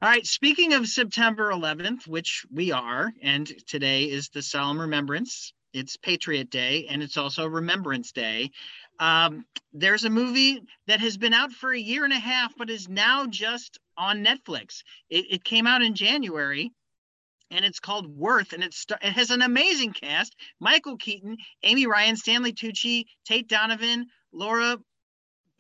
B: All right, speaking of September 11th, which we are, and today is the solemn remembrance. It's Patriot Day and it's also Remembrance Day. Um, there's a movie that has been out for a year and a half, but is now just on Netflix. It, it came out in January, and it's called Worth, and it's it has an amazing cast: Michael Keaton, Amy Ryan, Stanley Tucci, Tate Donovan, Laura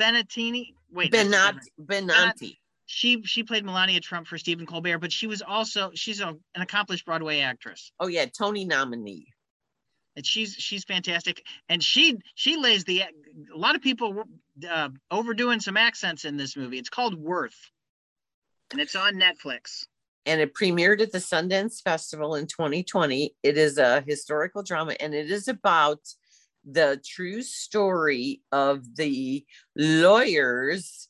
B: Benatini. Wait,
A: Benanti. Benanti.
B: She she played Melania Trump for Stephen Colbert, but she was also she's a, an accomplished Broadway actress.
A: Oh yeah, Tony nominee
B: and she's she's fantastic. And she she lays the a lot of people uh, overdoing some accents in this movie. It's called worth. And it's on netflix.
A: And it premiered at the sundance festival in 2020 it is a historical drama and it is about the true story of the lawyers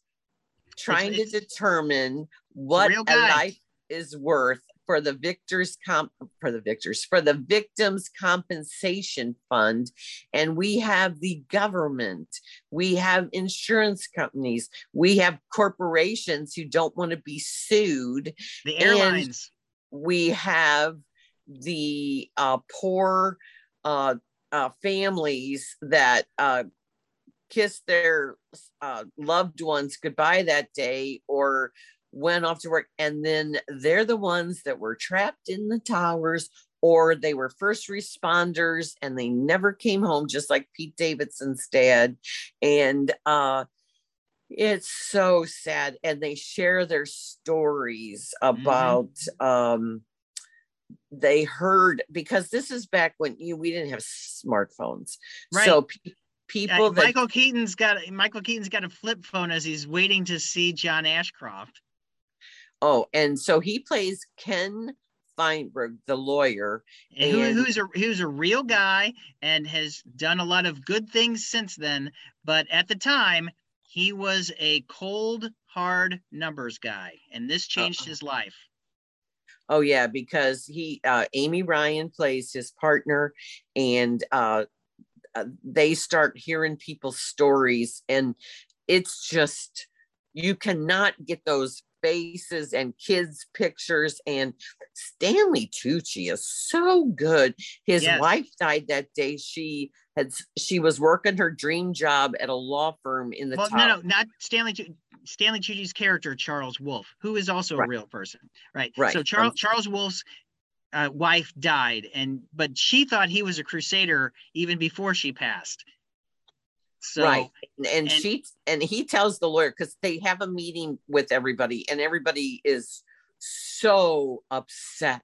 A: trying it's, it's, to determine what a life is worth for the victors comp for the victors for the victims compensation fund. And we have the government. We have insurance companies. We have corporations who don't want to be sued.
B: The airlines.
A: we have the uh, poor uh, uh, families that uh, kiss their uh, loved ones goodbye that day or went off to work and then they're the ones that were trapped in the towers or they were first responders and they never came home just like pete davidson's dad and uh it's so sad and they share their stories about mm-hmm. um they heard because this is back when you we didn't have smartphones right. so pe- people uh,
B: that, michael keaton's got michael keaton's got a flip phone as he's waiting to see john ashcroft
A: Oh, and so he plays Ken Feinberg, the lawyer,
B: and, and who's a who's a real guy and has done a lot of good things since then. But at the time, he was a cold, hard numbers guy, and this changed uh his life.
A: Oh yeah, because he uh, Amy Ryan plays his partner, and uh, uh, they start hearing people's stories, and it's just you cannot get those faces and kids' pictures. And Stanley Tucci is so good. His yes. wife died that day. She had she was working her dream job at a law firm in the
B: well, top. no, no, not Stanley. Stanley Tucci's character Charles Wolf, who is also right. a real person, right? Right. So Charles um, Charles Wolf's uh, wife died, and but she thought he was a crusader even before she passed.
A: So, right. And, and, she and he tells the lawyer because they have a meeting with everybody, and everybody is so upset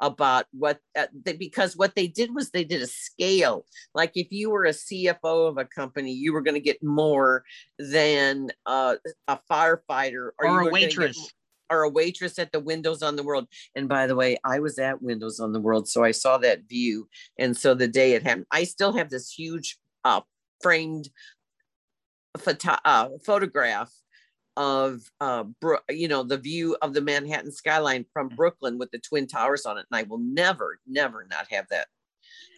A: about what uh, they, because what they did was they did a scale. Like if you were a cfo of a company you were going to get more than uh, a firefighter.
B: Or, or a waitress.
A: or a waitress at the windows on the world. And by the way i was at windows on the world so i saw that view and so the day it happened i still have this huge uh, framed photo- uh, photograph of uh, Bro- you know the view of the Manhattan skyline from mm. Brooklyn with the twin towers on it, and I will never, never not have that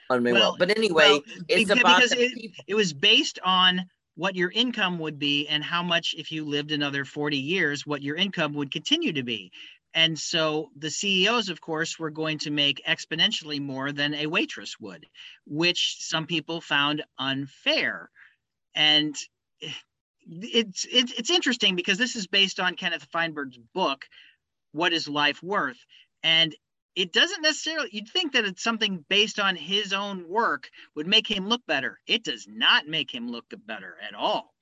A: on my well, wall. But anyway, well, it's about because
B: it, it was based on what your income would be and how much if you lived another 40 years what your income would continue to be and so the CEOs, of course, were going to make exponentially more than a waitress would, which some people found unfair. And eh, it's it's it's interesting because this is based on Kenneth Feinberg's book, What is Life Worth? And it doesn't necessarily you'd think that it's something based on his own work would make him look better. It does not make him look better at all.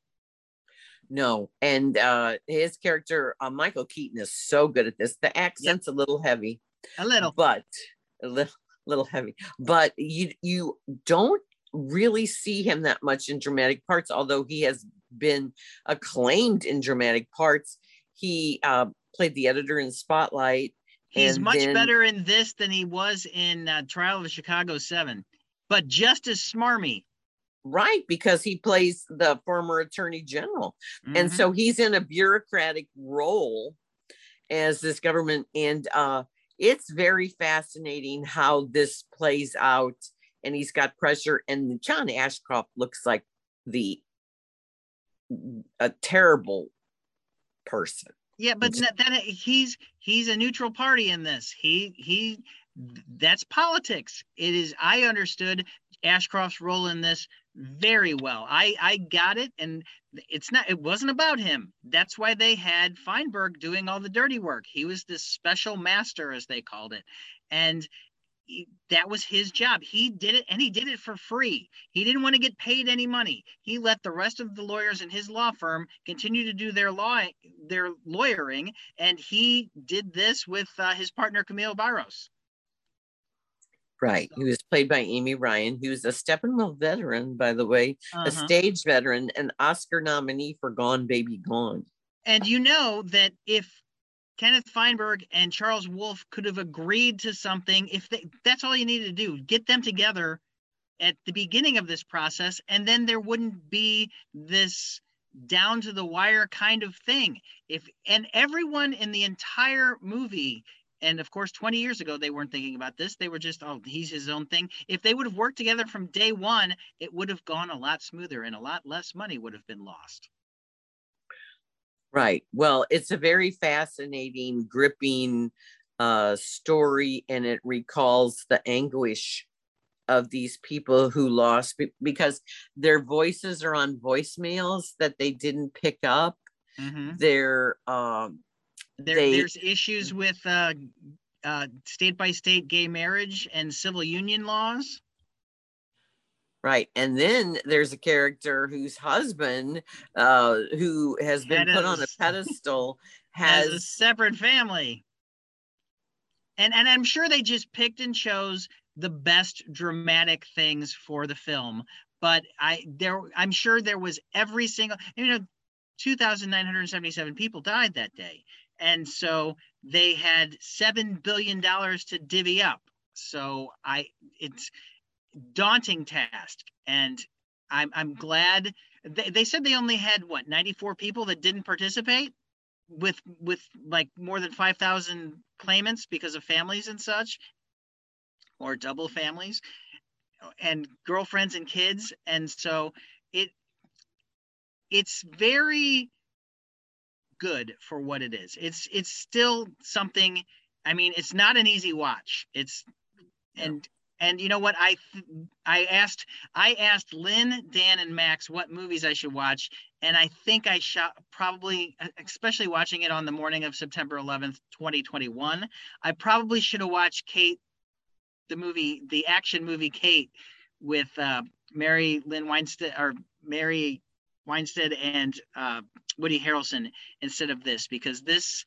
A: No, and uh his character uh, Michael Keaton is so good at this. The accent's yep. a little heavy.
B: A little.
A: But a little little heavy. But you you don't really see him that much in dramatic parts, although he has been acclaimed in dramatic parts. He uh, played the editor in Spotlight.
B: He's much then, better in this than he was in uh, Trial of Chicago 7, but just as smarmy.
A: Right, because he plays the former attorney general. Mm-hmm. And so he's in a bureaucratic role as this government. And uh, it's very fascinating how this plays out. And he's got pressure. And John Ashcroft looks like the a terrible person.
B: Yeah, but that, he's he's a neutral party in this. He he that's politics. It is I understood Ashcroft's role in this very well. I I got it and it's not it wasn't about him. That's why they had Feinberg doing all the dirty work. He was this special master as they called it. And that was his job. He did it and he did it for free. He didn't want to get paid any money. He let the rest of the lawyers in his law firm continue to do their law their lawyering and he did this with uh, his partner Camille Biros.
A: Right. He was played by Amy Ryan. He was a Steppenwolf veteran, by the way, uh-huh. a stage veteran, an Oscar nominee for Gone Baby Gone.
B: And you know that if Kenneth Feinberg and Charles Wolf could have agreed to something if they that's all you needed to do get them together at the beginning of this process and then there wouldn't be this down to the wire kind of thing if and everyone in the entire movie and of course 20 years ago they weren't thinking about this they were just oh he's his own thing if they would have worked together from day one it would have gone a lot smoother and a lot less money would have been lost
A: Right. Well, it's a very fascinating, gripping uh, story, and it recalls the anguish of these people who lost because their voices are on voicemails that they didn't pick up. Mm-hmm. They're um,
B: there, they, there's issues with uh, uh, state by state gay marriage and civil union laws.
A: Right. And then there's a character whose husband, uh, who has been put on a pedestal, has, has
B: a separate family. And and I'm sure they just picked and chose the best dramatic things for the film. But I there I'm sure there was every single you know 2,977 people died that day. And so they had seven billion dollars to divvy up. So I it's daunting task. And I'm, I'm glad they, they said they only had what 94 people that didn't participate with with like more than 5,000 claimants because of families and such or double families and girlfriends and kids and so it it's very good for what it is it's it's still something i mean it's not an easy watch it's and and you know what? I I asked I asked Lynn, Dan, and Max what movies I should watch, and I think I shot probably, especially watching it on the morning of September 11th, 2021. I probably should have watched Kate, the movie, the action movie Kate, with uh, Mary Lynn Winstead or Mary Winstead and uh, Woody Harrelson instead of this because this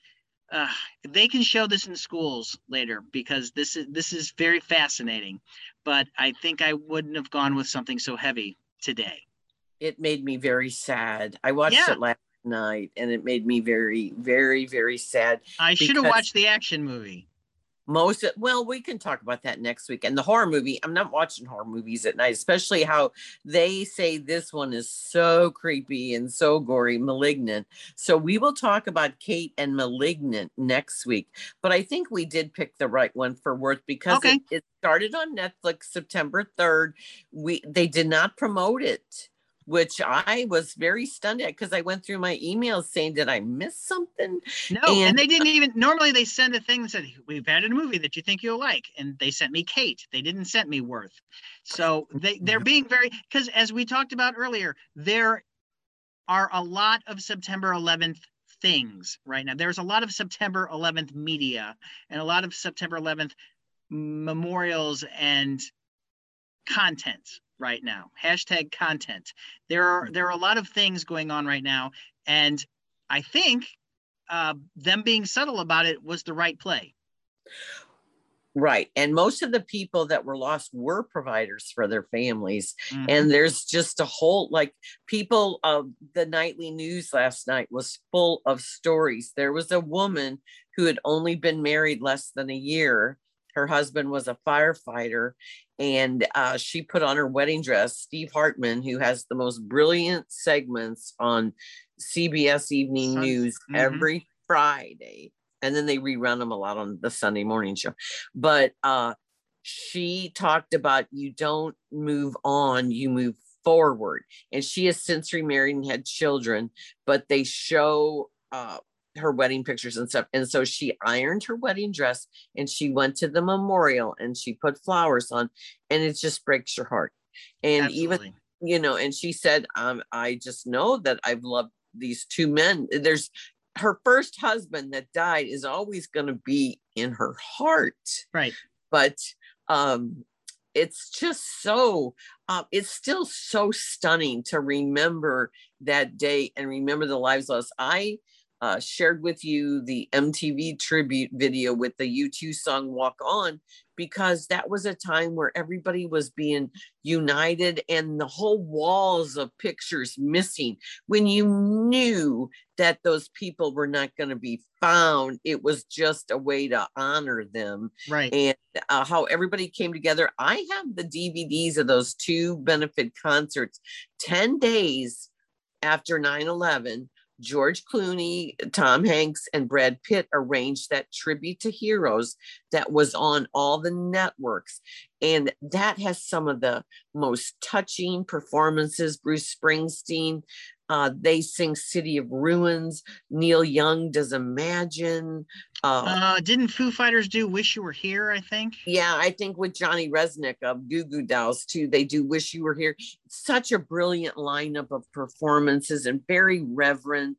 B: uh, they can show this in schools later because this is this is very fascinating. But I think I wouldn't have gone with something so heavy today.
A: It made me very sad. I watched yeah. it last night and it made me very, very, very sad.
B: I should have watched the action movie
A: most of, well we can talk about that next week and the horror movie i'm not watching horror movies at night especially how they say this one is so creepy and so gory malignant. So we will talk about kate and malignant next week but i think we did pick the right one for worth because okay. it, it started on netflix september 3rd we they did not promote it which I was very stunned at because I went through my emails saying, "Did I miss something?"
B: No, and, and, they didn't even. Normally, they send a thing that said, "We've added a movie that you think you'll like," and they sent me Kate. They didn't send me Worth. So they they're mm-hmm. being very because as we talked about earlier, there are a lot of September 11th things right now. There's a lot of September 11th media and a lot of September 11th memorials and content right now. Hashtag content. There are there are a lot of things going on right now, and I think uh, them being subtle about it was the right play.
A: Right. And most of the people that were lost were providers for their families. Mm-hmm. And there's just a whole like people of the nightly news last night was full of stories. There was a woman who had only been married less than a year. Her husband was a firefighter and uh, she put on her wedding dress. Steve Hartman, who has the most brilliant segments on CBS Evening News mm-hmm. every Friday, and then they rerun them a lot on the Sunday morning show. But uh, she talked about you don't move on, you move forward. And she has since remarried and had children, but they show uh, her wedding pictures and stuff. And so she ironed her wedding dress and she went to the memorial and she put flowers on, and it just breaks your heart. And Absolutely. even, you know, and she said, um, I just know that I've loved these two men. There's her first husband that died is always going to be in her heart.
B: Right.
A: But um it's just so uh, it's still so stunning to remember that day and remember the lives lost i uh, shared with you the MTV tribute video with the U2 song Walk On, because that was a time where everybody was being united and the whole walls of pictures missing. When you knew that those people were not going to be found, it was just a way to honor them.
B: Right.
A: And uh, how everybody came together. I have the DVDs of those two benefit concerts 10 days after 9 11 George Clooney, Tom Hanks, and Brad Pitt arranged that tribute to heroes that was on all the networks. And that has some of the most touching performances. Bruce Springsteen, uh, they sing City of Ruins. Neil Young does Imagine.
B: Uh, uh, didn't Foo Fighters do Wish You Were Here, I think?
A: Yeah, I think with Johnny Rzeznik of Goo Goo Dolls too, they do Wish You Were Here. Such a brilliant lineup of performances and very reverent.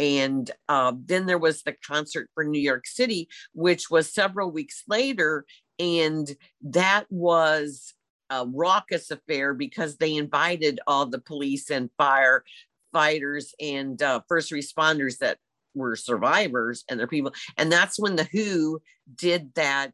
A: And uh, then there was the concert for New York City, which was several weeks later. And that was a raucous affair because they invited all the police and fire fighters and uh, first responders that were survivors and their people. And that's when the Who did that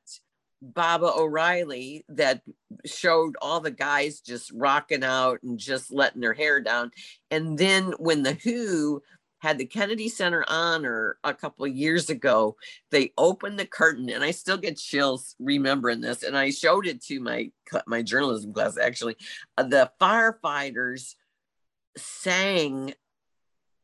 A: Baba O'Riley that showed all the guys just rocking out and just letting their hair down. And then when the Who had the Kennedy Center honor a couple of years ago, they opened the curtain, and I still get chills remembering this. And I showed it to my my journalism class. Actually, uh, the firefighters sang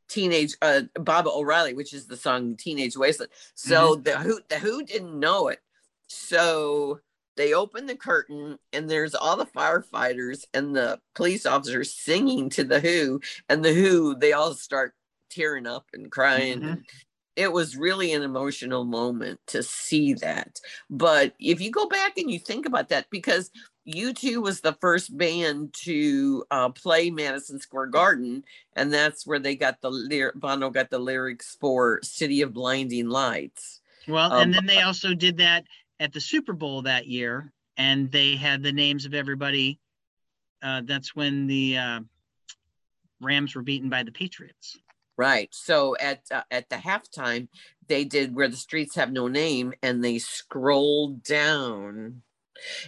A: teenage uh Baba O'Riley, which is the song Teenage Wasteland. So mm-hmm. the who the who didn't know it. So they open the curtain and there's all the firefighters and the police officers singing to the who and the who they all start tearing up and crying mm-hmm. It was really an emotional moment to see that but if you go back and you think about that because U2 was the first band to uh, play Madison Square Garden, and that's where they got the. Bono got the lyrics for "City of Blinding Lights."
B: Well, um, and then they also did that at the Super Bowl that year, and they had the names of everybody. Uh, that's when the uh, Rams were beaten by the Patriots.
A: Right. So at uh, at the halftime, they did where the streets have no name, and they scrolled down.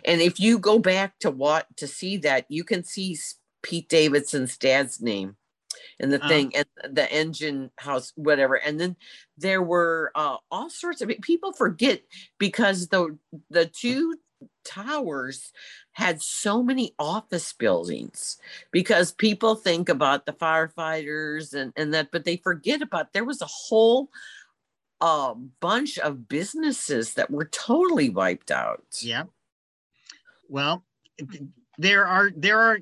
A: And if you go back to what to see that, you can see Pete Davidson's dad's name and the uh, thing and the engine house whatever and then there were uh, all sorts of people forget because the the two towers had so many office buildings because people think about the firefighters and, and that, but they forget about there was a whole uh, bunch of businesses that were totally wiped out.
B: Yeah. Well, there are there are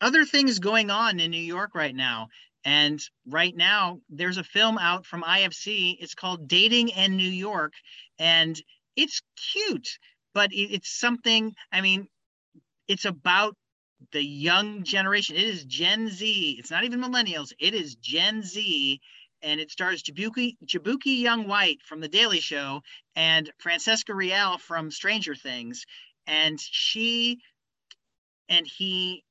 B: other things going on in New York right now. And right now, there's a film out from IFC. It's called Dating in New York. And it's cute but it, it's something. I mean, it's about the young generation. It is Gen Z. It's not even millennials. It is Gen Z, and it stars Jaboukie Jaboukie Young White from The Daily Show and Francesca Reale from Stranger Things, and she and he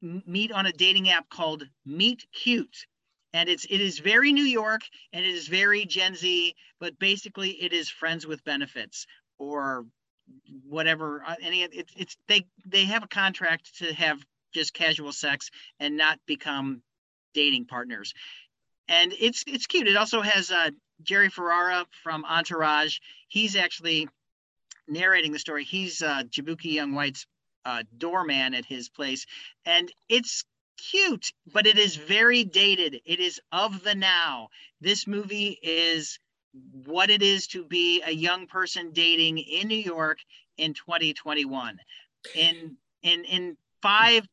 B: meet on a dating app called Meet Cute. And it's it is very New York and it is very Gen Z, but basically it is friends with benefits or whatever uh, any it's it's they they have a contract to have just casual sex and not become dating partners. And it's it's cute. It also has uh, jerry ferrara from entourage. He's actually narrating the story. He's uh, jaboukie young white's uh, doorman at his place. And it's cute but it is very dated. It is of the now. This movie is what it is to be a young person dating in New York in 2021. In in in five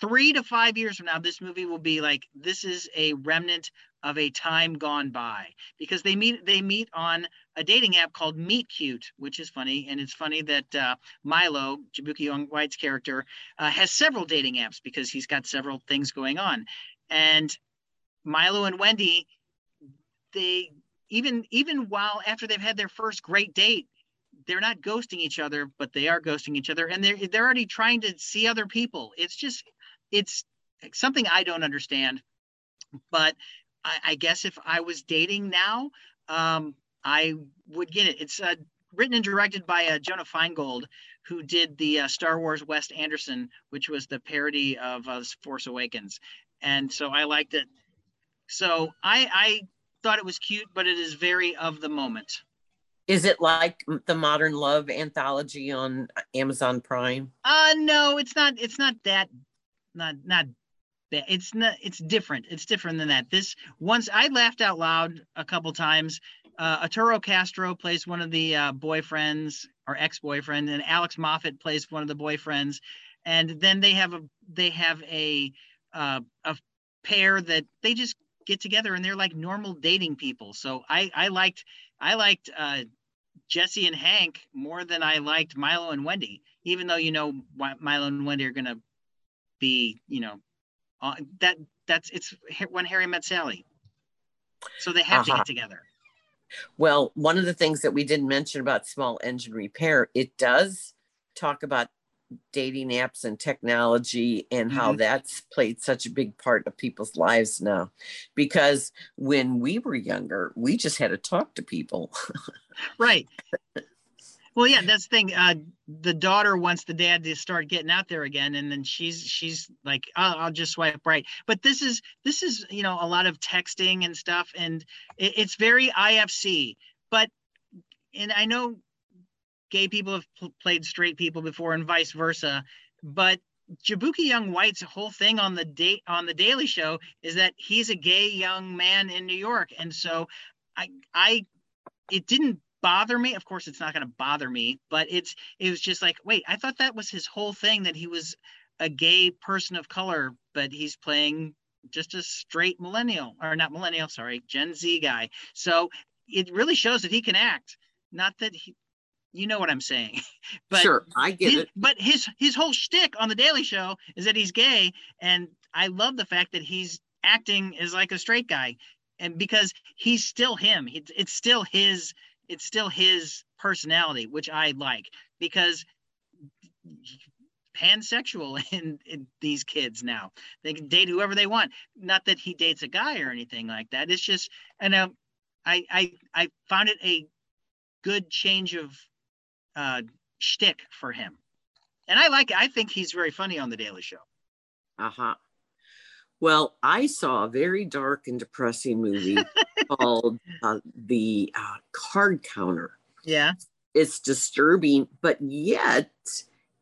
B: three to five years from now, this movie will be like this is a remnant of a time gone by. Because they meet they meet on a dating app called Meet Cute, which is funny, and it's funny that uh, Milo Jaboukie Young White's character uh, has several dating apps because he's got several things going on, and Milo and Wendy they even even while after they've had their first great date they're not ghosting each other but they are ghosting each other and they're they're already trying to see other people. It's just it's something i don't understand but i, I guess if i was dating now um, i would get it. It's uh, written and directed by uh, jonah feingold who did the uh, star wars wes anderson which was the parody of uh, force awakens. And so i liked it. So i i thought it was cute, but it is very of the moment.
A: Is it like the Modern Love anthology on Amazon Prime?
B: Uh no, it's not. It's not that. Not not. Bad. It's not. It's different. It's different than that. This once I laughed out loud a couple times. Uh, Arturo Castro plays one of the uh, boyfriends or ex-boyfriend, and Alex Moffat plays one of the boyfriends. And then they have a they have a uh, a pair that they just get together and they're like normal dating people. So I I liked I liked uh, Jesse and Hank more than I liked Milo and Wendy, even though you know Milo and Wendy are gonna be you know uh, that that's it's when Harry met Sally. So they have uh-huh. to get together.
A: Well, one of the things that we didn't mention about small engine repair, it does talk about dating apps and technology and how mm-hmm. that's played such a big part of people's lives now. Because when we were younger we just had to talk to people.
B: Right. Well yeah that's the thing uh, the daughter wants the dad to start getting out there again and then she's she's like oh, i'll just swipe right. But this is this is you know a lot of texting and stuff and it, it's very ifc but and i know gay people have pl- played straight people before and vice versa. But Jaboukie Young White's whole thing on the date on the Daily Show is that he's a gay young man in New York, and so I I it didn't bother me. Of course, it's not going to bother me, but it's it was just like wait, I thought that was his whole thing that he was a gay person of color, but he's playing just a straight millennial or not millennial, sorry, Gen Z guy. So it really shows that he can act. Not that he, you know what I'm saying.
A: but sure, I get
B: his,
A: it.
B: But his his whole shtick on the Daily Show is that he's gay, and I love the fact that he's acting as like a straight guy, and because he's still him. It's it's still his it's still his personality, which I like because pansexual in, in these kids now. They can date whoever they want. Not that he dates a guy or anything like that. It's just, and um, I, I, I found it a good change of uh, shtick for him, and I like it. I think he's very funny on the Daily Show.
A: Uh huh. Well, I saw a very dark and depressing movie called uh, The uh, Card Counter.
B: Yeah.
A: It's disturbing, but yet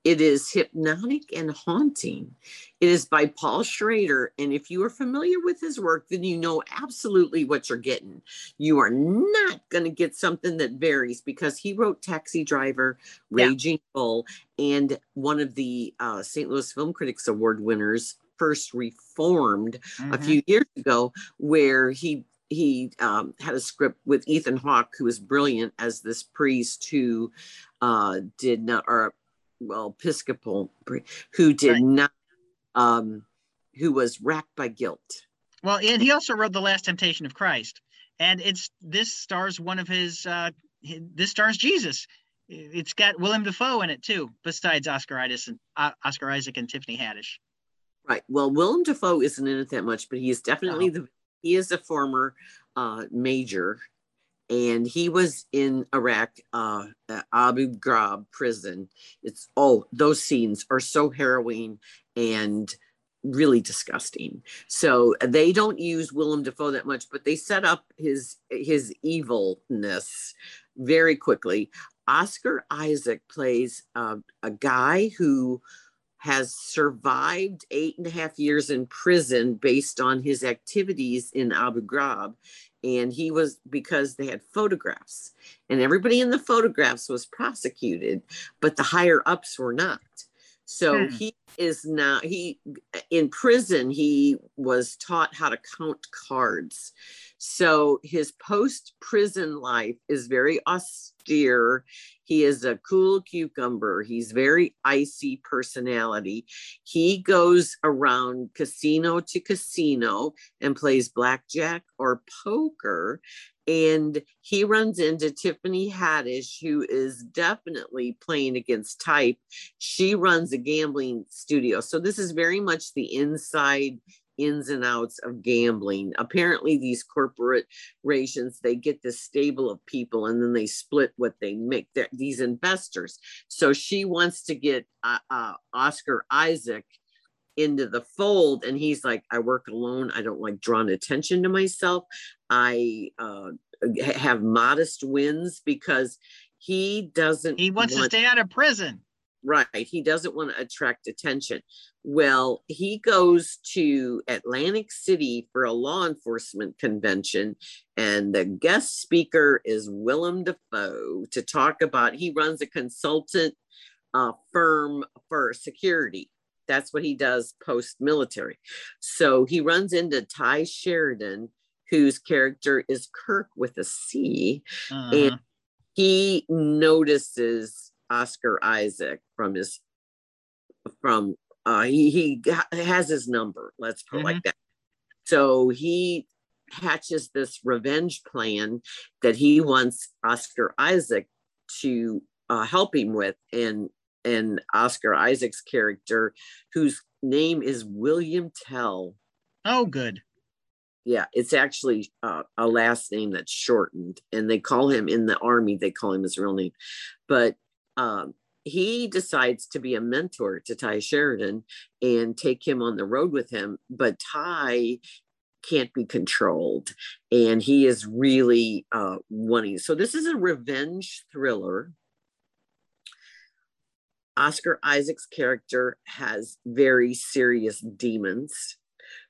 A: it is hypnotic and haunting. It is by Paul Schrader. And if you are familiar with his work, then you know absolutely what you're getting. You are not going to get something that varies because he wrote Taxi Driver, Raging yeah. Bull, and one of the uh, St. Louis Film Critics Award winners, First Reformed, mm-hmm. a few years ago, where he he um, had a script with Ethan Hawke, who was brilliant as this priest who uh, did not, or well, Episcopal, who did right. not, um, who was racked by guilt.
B: Well, and he also wrote The Last Temptation of Christ, and it's this stars one of his. Uh, this stars Jesus. It's got Willem Dafoe in it too, besides Oscar Isaac and uh, Oscar Isaac and Tiffany Haddish.
A: Right. Well, Willem Dafoe isn't in it that much, but he is definitely oh. the. He is a former uh, major and he was in Iraq, uh, Abu Ghraib prison. It's oh, those scenes are so harrowing and really disgusting. So they don't use Willem Dafoe that much, but they set up his his evilness very quickly. Oscar Isaac plays uh, a guy who has survived eight and a half years in prison based on his activities in Abu Ghraib and he was because they had photographs and everybody in the photographs was prosecuted but the higher ups were not so hmm. he is now he in prison he was taught how to count cards so his post prison life is very austere. He is a cool cucumber. He's very icy personality. He goes around casino to casino and plays blackjack or poker. And he runs into Tiffany Haddish, who is definitely playing against type. She runs a gambling studio. So this is very much the inside ins and outs of gambling. Apparently, these corporations they get this stable of people and then they split what they make. They're, these investors. So she wants to get uh, uh, Oscar Isaac into the fold, and he's like, "I work alone. I don't like drawing attention to myself. I uh, have modest wins because." He doesn't.
B: He wants want- to stay out of prison
A: Right. He doesn't want to attract attention. Well, he goes to Atlantic City for a law enforcement convention, and the guest speaker is Willem Dafoe to talk about. He runs a consultant uh, firm for security. That's what he does post military. So he runs into Tye Sheridan, whose character is Kirk with a C, uh-huh. and he notices Oscar Isaac from his from uh he he has his number, let's put mm-hmm. like that. So he hatches this revenge plan that he wants Oscar Isaac to uh, help him with and and Oscar Isaac's character whose name is William Tell.
B: Oh good.
A: Yeah, it's actually uh, a last name that's shortened, and they call him in the army. They call him his real name, but um, he decides to be a mentor to Tye Sheridan and take him on the road with him. But Tye can't be controlled, and he is really uh, wanting. So this is a revenge thriller. Oscar Isaac's character has very serious demons.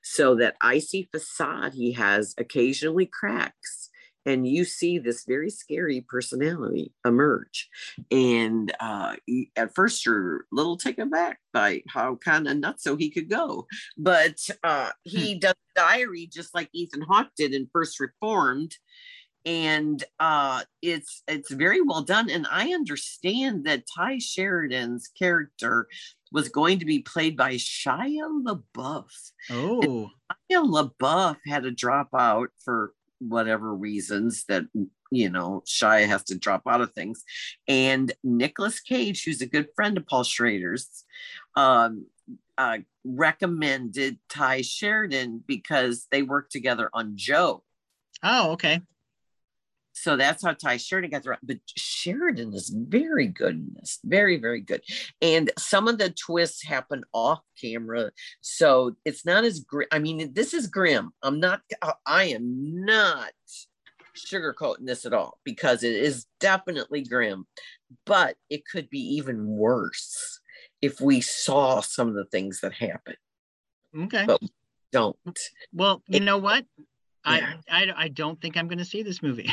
A: So that icy facade he has occasionally cracks and you see this very scary personality emerge. And uh, at first, you're a little taken back by how kind of nuts so he could go. But uh, he hmm. does diary just like Ethan Hawke did in First Reformed. And uh, it's it's very well done, and I understand that Tye Sheridan's character was going to be played by Shia LaBeouf.
B: Oh, and
A: Shia LaBeouf had a dropout for whatever reasons that you know Shia has to drop out of things, and Nicolas Cage, who's a good friend of Paul Schrader's, um, uh, recommended Tye Sheridan because they worked together on Joe.
B: Oh, okay.
A: So that's how Tye Sheridan got there. But Sheridan is very good in this, very, very good. And some of the twists happen off camera. So it's not as grim. I mean, this is grim. I'm not, uh, I am not sugarcoating this at all because it is definitely grim, but it could be even worse if we saw some of the things that happen.
B: Okay.
A: But don't.
B: Well, you know what? Yeah. I, I I don't think I'm going to see this movie.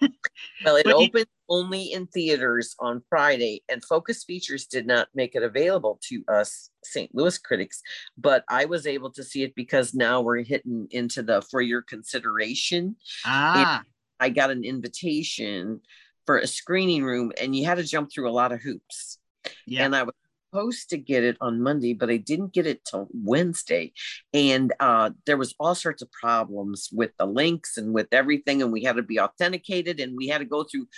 A: well, it opened you, only in theaters on Friday, and Focus Features did not make it available to us St. Louis critics. But I was able to see it because now we're hitting into the for your consideration.
B: Ah.
A: I got an invitation for a screening room, and you had to jump through a lot of hoops. Yeah. And I was supposed to get it on Monday, but I didn't get it till Wednesday. And uh, there was all sorts of problems with the links and with everything. And we had to be authenticated and we had to go through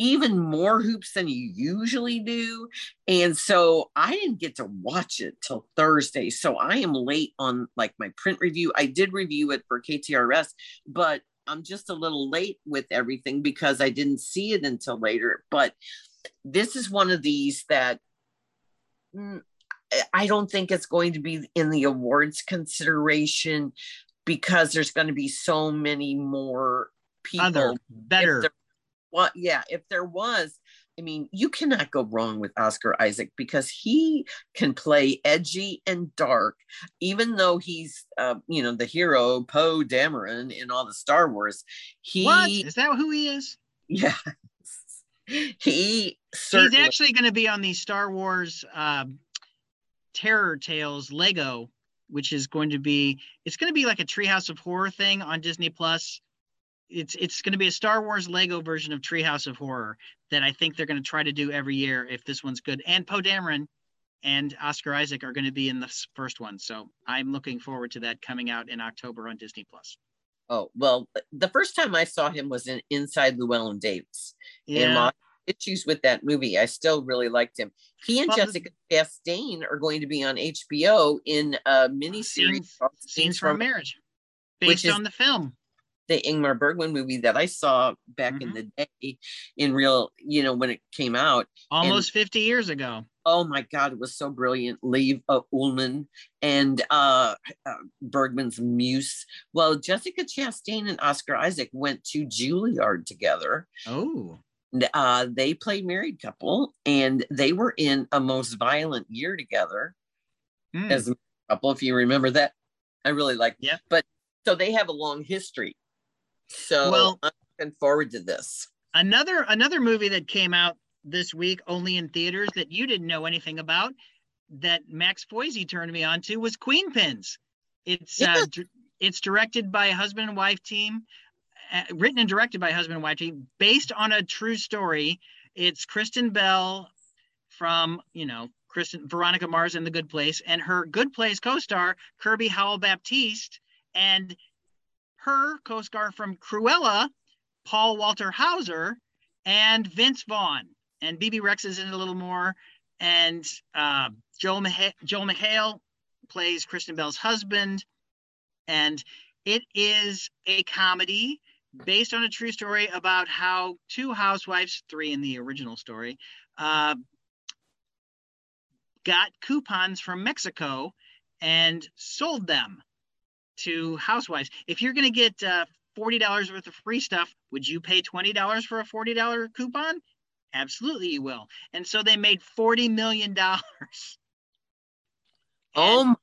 A: even more hoops than you usually do. And so I didn't get to watch it till Thursday. So I am late on like my print review. I did review it for KTRS, but I'm just a little late with everything because I didn't see it until later. But this is one of these that I don't think it's going to be in the awards consideration because there's going to be so many more people.
B: Other, better.
A: Well, yeah, if there was, I mean, you cannot go wrong with Oscar Isaac because he can play edgy and dark, even though he's, uh, you know, the hero Poe Dameron in all the Star Wars. He
B: what is that? Who he is?
A: Yeah, he
B: certainly... he's actually going to be on the Star Wars um, Terror Tales Lego, which is going to be it's going to be like a Treehouse of Horror thing on Disney Plus it's it's going to be a Star Wars Lego version of Treehouse of Horror that I think they're going to try to do every year if this one's good. And Poe Dameron and Oscar Isaac are going to be in the first one, so I'm looking forward to that coming out in October on Disney Plus.
A: Oh well, the first time I saw him was in Inside Llewyn Davis.
B: Yeah. And
A: my issues with that movie, I still really liked him. He and well, Jessica Chastain are going to be on HBO in a miniseries.
B: Scenes, Scenes from, from Marriage, based on the film
A: the Ingmar Bergman movie that I saw back mm-hmm. in the day in real, you know, when it came out.
B: Almost and, 50 years ago.
A: Oh my God, it was so brilliant. Liv uh, Ullmann and uh, uh, Bergman's muse. Well, Jessica Chastain and Oscar Isaac went to Juilliard together.
B: Oh.
A: Uh, they played married couple and they were in a most violent year together mm. as a couple, if you remember that. I really like
B: yeah.
A: But so they have a long history so well, I'm looking forward to this.
B: Another another movie that came out this week only in theaters that you didn't know anything about that Max Foizey turned me on to was Queen Pins. It's yeah. uh, it's directed by a husband and wife team, uh, written and directed by a husband and wife team, based on a true story. It's Kristen Bell from you know Kristen Veronica Mars in The Good Place and her Good Place co-star Kirby Howell Baptiste and her co-star from Cruella, Paul Walter Hauser, and Vince Vaughn. And BB Rex is in it a little more. And uh, Joel, Mah- Joel McHale plays Kristen Bell's husband. And it is a comedy based on a true story about how two housewives, three in the original story, uh, got coupons from Mexico and sold them to housewives. If you're going to get uh, $40 worth of free stuff, would you pay $20 for a $40 coupon? Absolutely, you will. And so they made $40 million.
A: oh my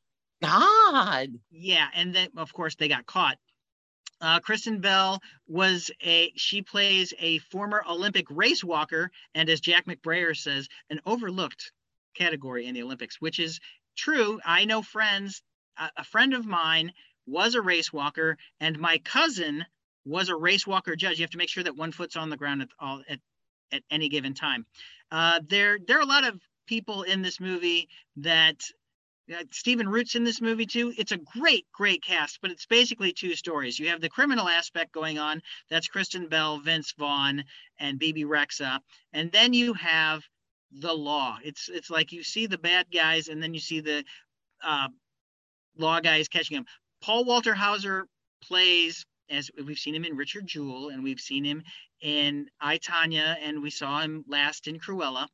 A: God.
B: Yeah. And then, of course, they got caught. Uh, Kristen Bell was a, she plays a former Olympic race walker. And as Jack McBrayer says, an overlooked category in the Olympics, which is true. I know friends, a, a friend of mine was a race walker, and my cousin was a race walker judge. You have to make sure that one foot's on the ground at all at, at any given time. Uh, there, there are a lot of people in this movie that uh, Stephen Root's in this movie too. It's a great, great cast, but it's basically two stories. You have the criminal aspect going on. That's Kristen Bell, Vince Vaughn, and Bebe Rexha, And then you have the law. It's it's like you see the bad guys and then you see the uh, law guys catching them. Paul Walter Hauser plays as we've seen him in Richard Jewell and we've seen him in I Tonya and we saw him last in Cruella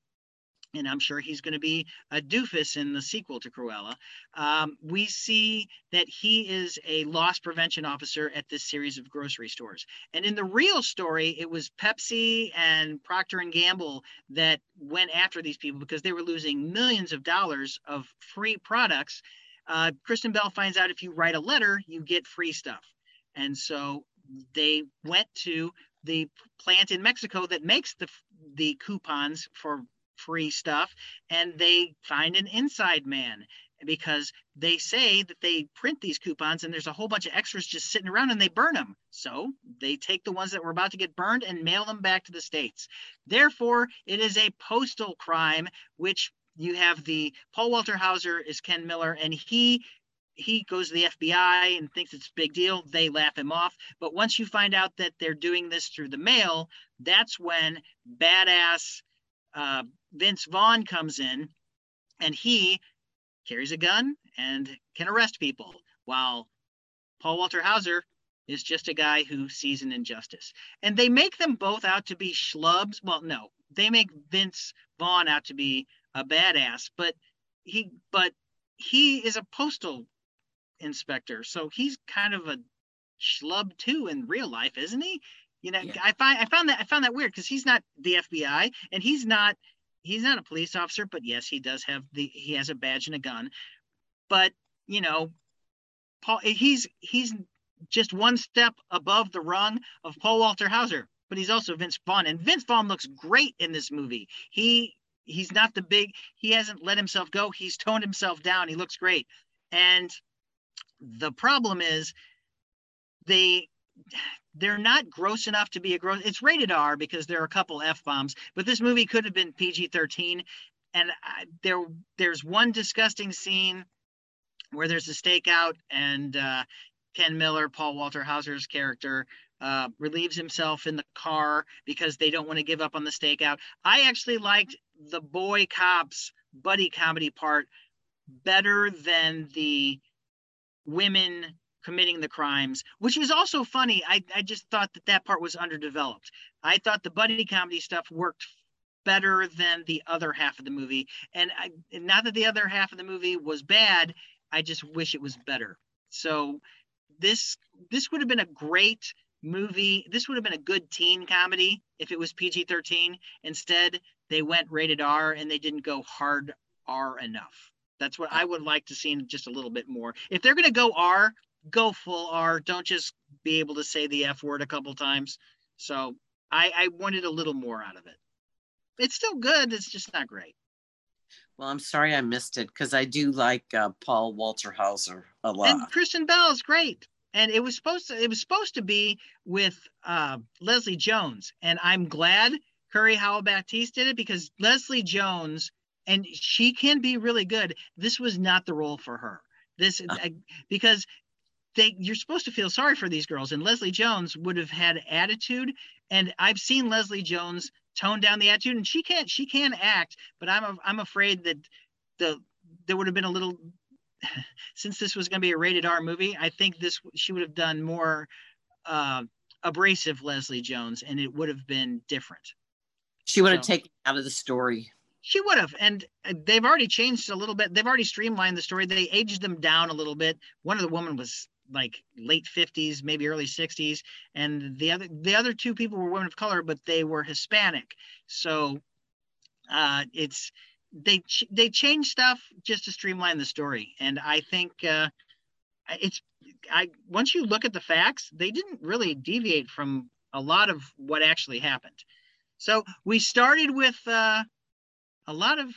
B: and I'm sure he's going to be a doofus in the sequel to Cruella. Um, we see that he is a loss prevention officer at this series of grocery stores. And in the real story, it was Pepsi and Procter and Gamble that went after these people because they were losing millions of dollars of free products. Uh, Kristen Bell finds out if you write a letter, you get free stuff. And so they went to the plant in Mexico that makes the the coupons for free stuff and they find an inside man because they say that they print these coupons and there's a whole bunch of extras just sitting around and they burn them. So they take the ones that were about to get burned and mail them back to the States. Therefore, it is a postal crime, which you have the Paul Walter Hauser is Ken Miller, and he he goes to the FBI and thinks it's a big deal. They laugh him off. But once you find out that they're doing this through the mail, that's when badass uh, Vince Vaughn comes in and he carries a gun and can arrest people, while Paul Walter Hauser is just a guy who sees an injustice. And they make them both out to be schlubs. Well, no, they make Vince Vaughn out to be a badass, but he but he is a postal inspector, so he's kind of a schlub too in real life, isn't he? You know, yeah. I find I found that I found that weird because he's not the FBI and he's not he's not a police officer, but yes, he does have the he has a badge and a gun. But you know, Paul eh, he's he's just one step above the rung of Paul Walter Hauser, but he's also Vince Vaughn, and Vince Vaughn looks great in this movie. He he's not the big he hasn't let himself go. He's toned himself down. He looks great, and the problem is they they're not gross enough to be a gross. It's rated R because there are a couple f bombs, but this movie could have been PG thirteen. And I, there, there's one disgusting scene where there's a stakeout, and uh, Ken Miller, Paul Walter Hauser's character, uh, relieves himself in the car because they don't want to give up on the stakeout. I actually liked the boy cops buddy comedy part better than the women committing the crimes, which was also funny. I, I just thought that that part was underdeveloped. I thought the buddy comedy stuff worked better than the other half of the movie. And I, not that the other half of the movie was bad, I just wish it was better. So this this would have been a great movie. This would have been a good teen comedy if it was PG-13. Instead, they went rated R and they didn't go hard R enough. That's what I would like to see just a little bit more. If they're going to go R, go full R. Don't just be able to say the F word a couple times. So I, I wanted a little more out of it. It's still good. It's just not great.
A: Well, I'm sorry I missed it because I do like uh, Paul Walter Hauser a lot.
B: And Kristen Bell is great. And it was supposed to it was supposed to be with uh, Leslie Jones, and I'm glad Curry Howell Baptiste did it because Leslie Jones and she can be really good. This was not the role for her. This uh. because they you're supposed to feel sorry for these girls and leslie jones would have had attitude and i've seen leslie jones tone down the attitude and she can't she can act but i'm i'm afraid that the there would have been a little since this was going to be a rated r movie i think this she would have done more uh, abrasive leslie jones and it would have been different
A: she would have taken out of the story
B: she would have and uh, they've already changed a little bit. They've already streamlined the story. They aged them down a little bit. One of the women was like late 50s maybe early 60s and the other the other two people were women of color but they were hispanic. So uh, it's they they change stuff just to streamline the story and i think uh, it's i once you look at the facts they didn't really deviate from a lot of what actually happened. So we started with uh, a lot of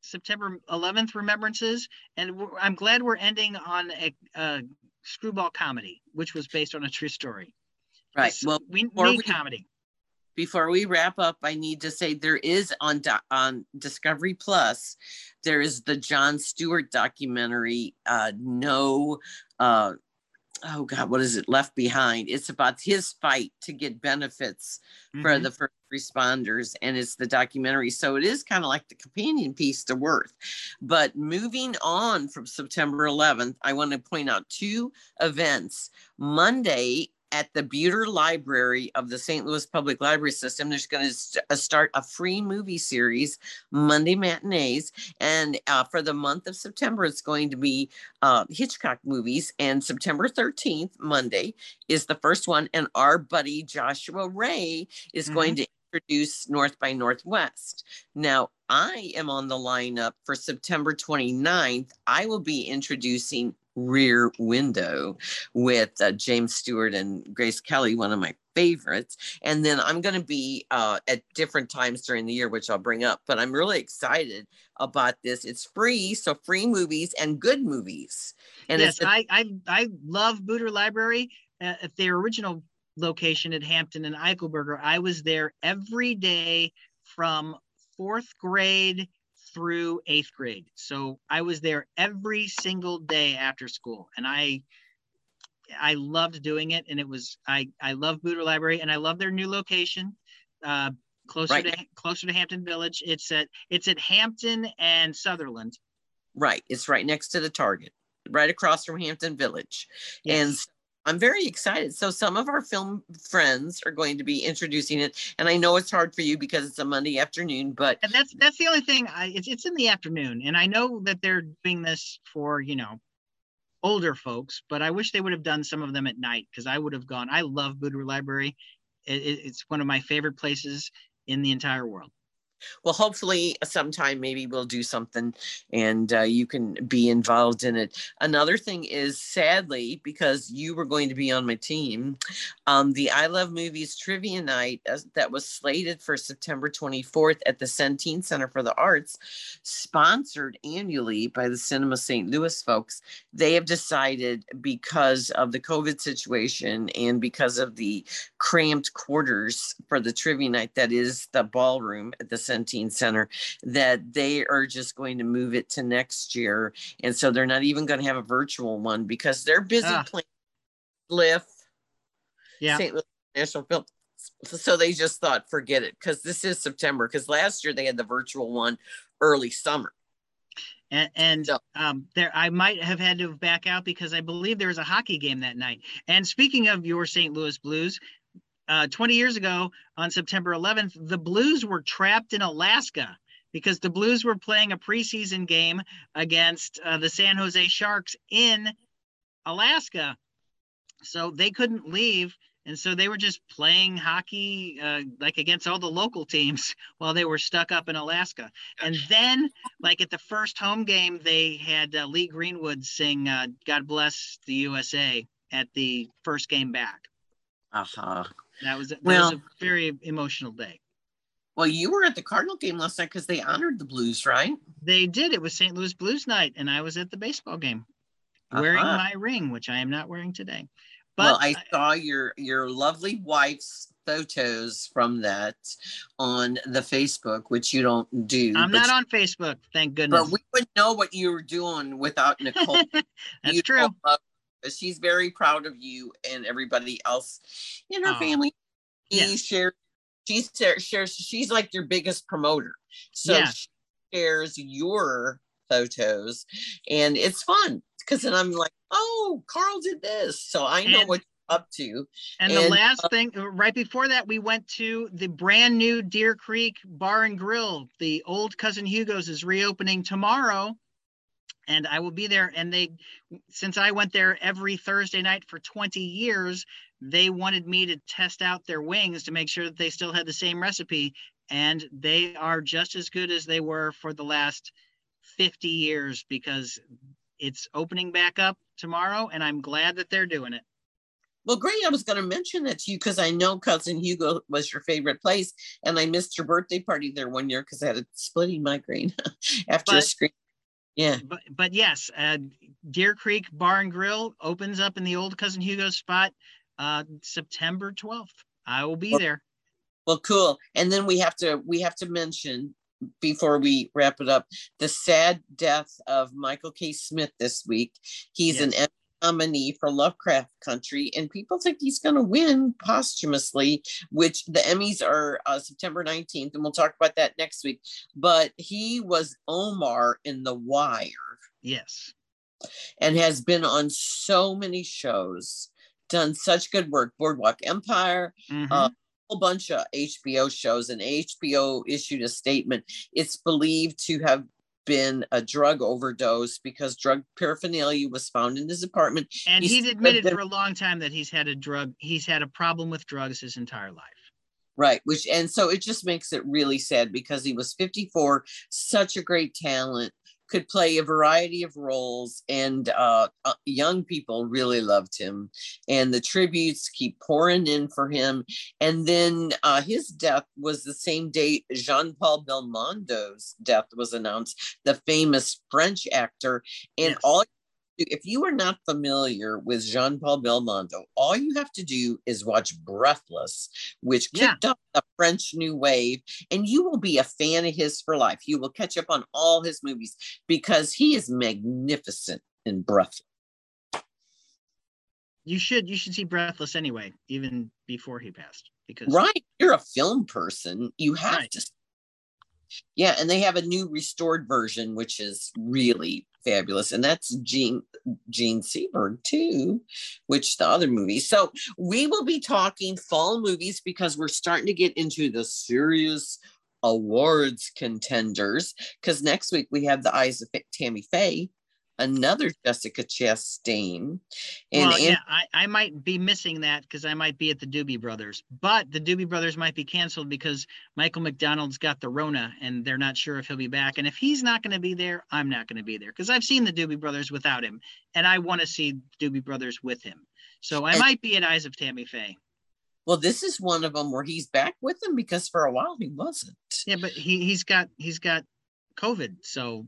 B: September 11th remembrances, and I'm glad we're ending on a, a, screwball comedy, which was based on a true story.
A: Right. Well,
B: we need we, comedy.
A: Before we wrap up, I need to say there is on on Discovery Plus, there is the Jon Stewart documentary, uh, No, uh, oh god what is it left behind? It's about his fight to get benefits mm-hmm. for the first responders and it's the documentary. So it is kind of like the companion piece to worth. But moving on from september 11th i want to point out two events. Monday at the Buder Library of the St. Louis Public Library System. There's going to st- uh, start a free movie series, Monday matinees. And uh, for the month of September, it's going to be uh, Hitchcock movies. And September 13th, Monday, is the first one. And our buddy Joshua Ray is mm-hmm. going to introduce North by Northwest. Now, I am on the lineup for September 29th. I will be introducing Rear Window with uh, James Stewart and Grace Kelly, one of my favorites. And then I'm going to be uh, at different times during the year, which I'll bring up. But I'm really excited about this. It's free, so free movies and good movies. And
B: yes, a- I, I I love Buder Library. Uh, at their original location at Hampton and Eichelberger, I was there every day from fourth grade through eighth grade. So I was there every single day after school, and I I loved doing it. And it was I I love Buder Library, and I love their new location, uh, closer right. to closer to Hampton Village. It's at it's at Hampton and Sutherland.
A: Right, it's right next to the Target, right across from Hampton Village, yes. I'm very excited. So some of our film friends are going to be introducing it, and I know it's hard for you because it's a Monday afternoon. But
B: and that's that's the only thing. I, it's it's in the afternoon, and I know that they're doing this for you know older folks, but I wish they would have done some of them at night because I would have gone. I love Buder Library. It, it, it's one of my favorite places in the entire world
A: well hopefully sometime maybe we'll do something and uh, you can be involved in it. Another thing is sadly because you were going to be on my team um, the i love movies trivia night uh, that was slated for september 24th at the centene center for the arts sponsored annually by the cinema st louis folks they have decided because of the covid situation and because of the cramped quarters for the trivia night that is the ballroom at the Center that they are just going to move it to next year. And so they're not even going to have a virtual one because they're busy ah. playing Lift, yeah. St. Louis National Film. So they just thought, forget it, because this is September. Because last year they had the virtual one early summer.
B: And, and um, there, I might have had to back out because I believe there was a hockey game that night. And speaking of your St. Louis Blues, uh, 20 years ago on September 11th, the Blues were trapped in Alaska because the Blues were playing a preseason game against uh, the San Jose Sharks in Alaska. So they couldn't leave. And so they were just playing hockey uh, like against all the local teams while they were stuck up in Alaska. And then, like at the first home game, they had uh, Lee Greenwood sing uh, God Bless the USA at the first game back.
A: Uh huh.
B: That was, that well, was a very emotional day.
A: Well, you were at the Cardinal game last night because they honored the Blues, right?
B: They did. It was St. Louis Blues night, and I was at the baseball game uh-huh. wearing my ring, which I am not wearing today.
A: But well, I saw your your lovely wife's photos from that on the Facebook, which you don't do.
B: I'm not on Facebook, thank goodness.
A: But we would know what you were doing without Nicole.
B: That's you true
A: she's very proud of you and everybody else in her oh. family. She yeah. shares, she shares, she's like your biggest promoter. So yeah. she shares your photos and it's fun because then I'm like, oh, Carl did this. So I know and, what you're up to.
B: And, and the last uh, thing, right before that, we went to the brand new Deer Creek Bar and Grill. The old Cousin Hugo's is reopening tomorrow and I will be there. And they, since I went there every Thursday night for 20 years, they wanted me to test out their wings to make sure that they still had the same recipe. And they are just as good as they were for the last 50 years because it's opening back up tomorrow. And I'm glad that they're doing it.
A: Well, great. I was going to mention that to you because I know Cousin Hugo was your favorite place, and I missed your birthday party there one year because I had a splitting migraine after but, a screen yeah.
B: But but yes, uh, Deer Creek Bar and Grill opens up in the old Cousin Hugo spot uh, September 12th. I will be
A: well,
B: there.
A: Well, cool. And then we have to we have to mention before we wrap it up the sad death of Michael K. Smith this week. He's yes. an nominee for Lovecraft Country, and people think he's going to win posthumously, which the Emmys are uh, September 19th, and we'll talk about that next week. But he was Omar in The Wire.
B: Yes.
A: And has been on so many shows, done such good work. Boardwalk Empire, mm-hmm. uh, whole bunch of HBO shows, and HBO issued a statement. It's believed to have been a drug overdose because drug paraphernalia was found in his apartment.
B: And he's, he's admitted been, for a long time that he's had a drug, he's had a problem with drugs his entire life.
A: Right, which and so it just makes it really sad because he was 54, such a great talent, could play a variety of roles, and uh, uh, young people really loved him. And the tributes keep pouring in for him. And then uh, his death was the same day Jean Paul Belmondo's death was announced, the famous French actor. And all if you are not familiar with Jean Paul Belmondo, all you have to do is watch Breathless, which kicked yeah. up the French New Wave, and you will be a fan of his for life. You will catch up on all his movies because he is magnificent in Breathless.
B: You should you should see Breathless anyway, even before he passed. Because
A: right, you're a film person. You have right. to yeah, and they have a new restored version, which is really fabulous. And that's Jean Jean Seberg too, which the other movie. So we will be talking fall movies because we're starting to get into the serious awards contenders. Because next week we have the Eyes of Tammy Faye another Jessica Chastain.
B: And well, yeah, I, I might be missing that because I might be at the Doobie Brothers, but the Doobie Brothers might be canceled because Michael McDonald's got the Rona and they're not sure if he'll be back. And if he's not going to be there, I'm not going to be there because I've seen the Doobie Brothers without him and I want to see Doobie Brothers with him. So I and, might be at Eyes of Tammy Faye.
A: Well, this is one of them where he's back with them because for a while he wasn't.
B: Yeah, but he he's got he's got COVID, so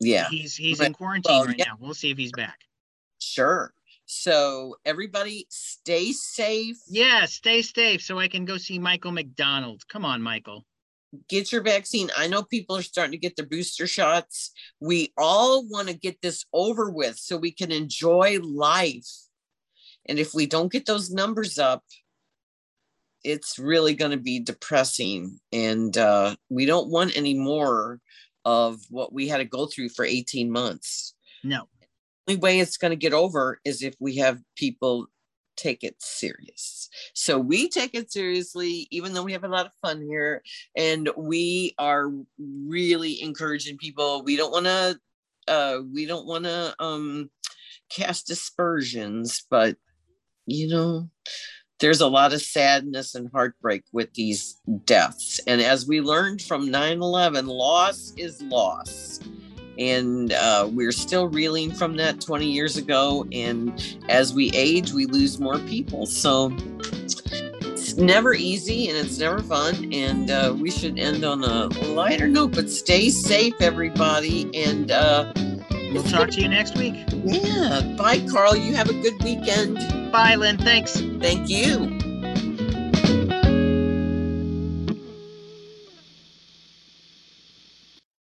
A: yeah.
B: He's he's but, in quarantine well, right yeah. now. We'll see if he's back.
A: Sure. So everybody stay safe.
B: Yeah, stay safe so I can go see Michael McDonald. Come on, Michael.
A: Get your vaccine. I know people are starting to get their booster shots. We all want to get this over with so we can enjoy life. And if we don't get those numbers up, it's really going to be depressing. And uh, we don't want any more of what we had to go through for 18 months.
B: No.
A: The only way it's going to get over is if we have people take it serious. So we take it seriously, even though we have a lot of fun here. And we are really encouraging people. We don't want to, uh, we don't want to um, cast aspersions, but you know, there's a lot of sadness and heartbreak with these deaths. And as we learned from 9 11, loss is loss. And uh, we're still reeling from that 20 years ago. And as we age, we lose more people. So it's never easy and it's never fun. And uh, we should end on a lighter note, but stay safe, everybody. And uh,
B: we'll talk to you next week.
A: Yeah. Bye, Carl. You have a good weekend.
B: Bye, Lynn. Thanks.
A: Thank you.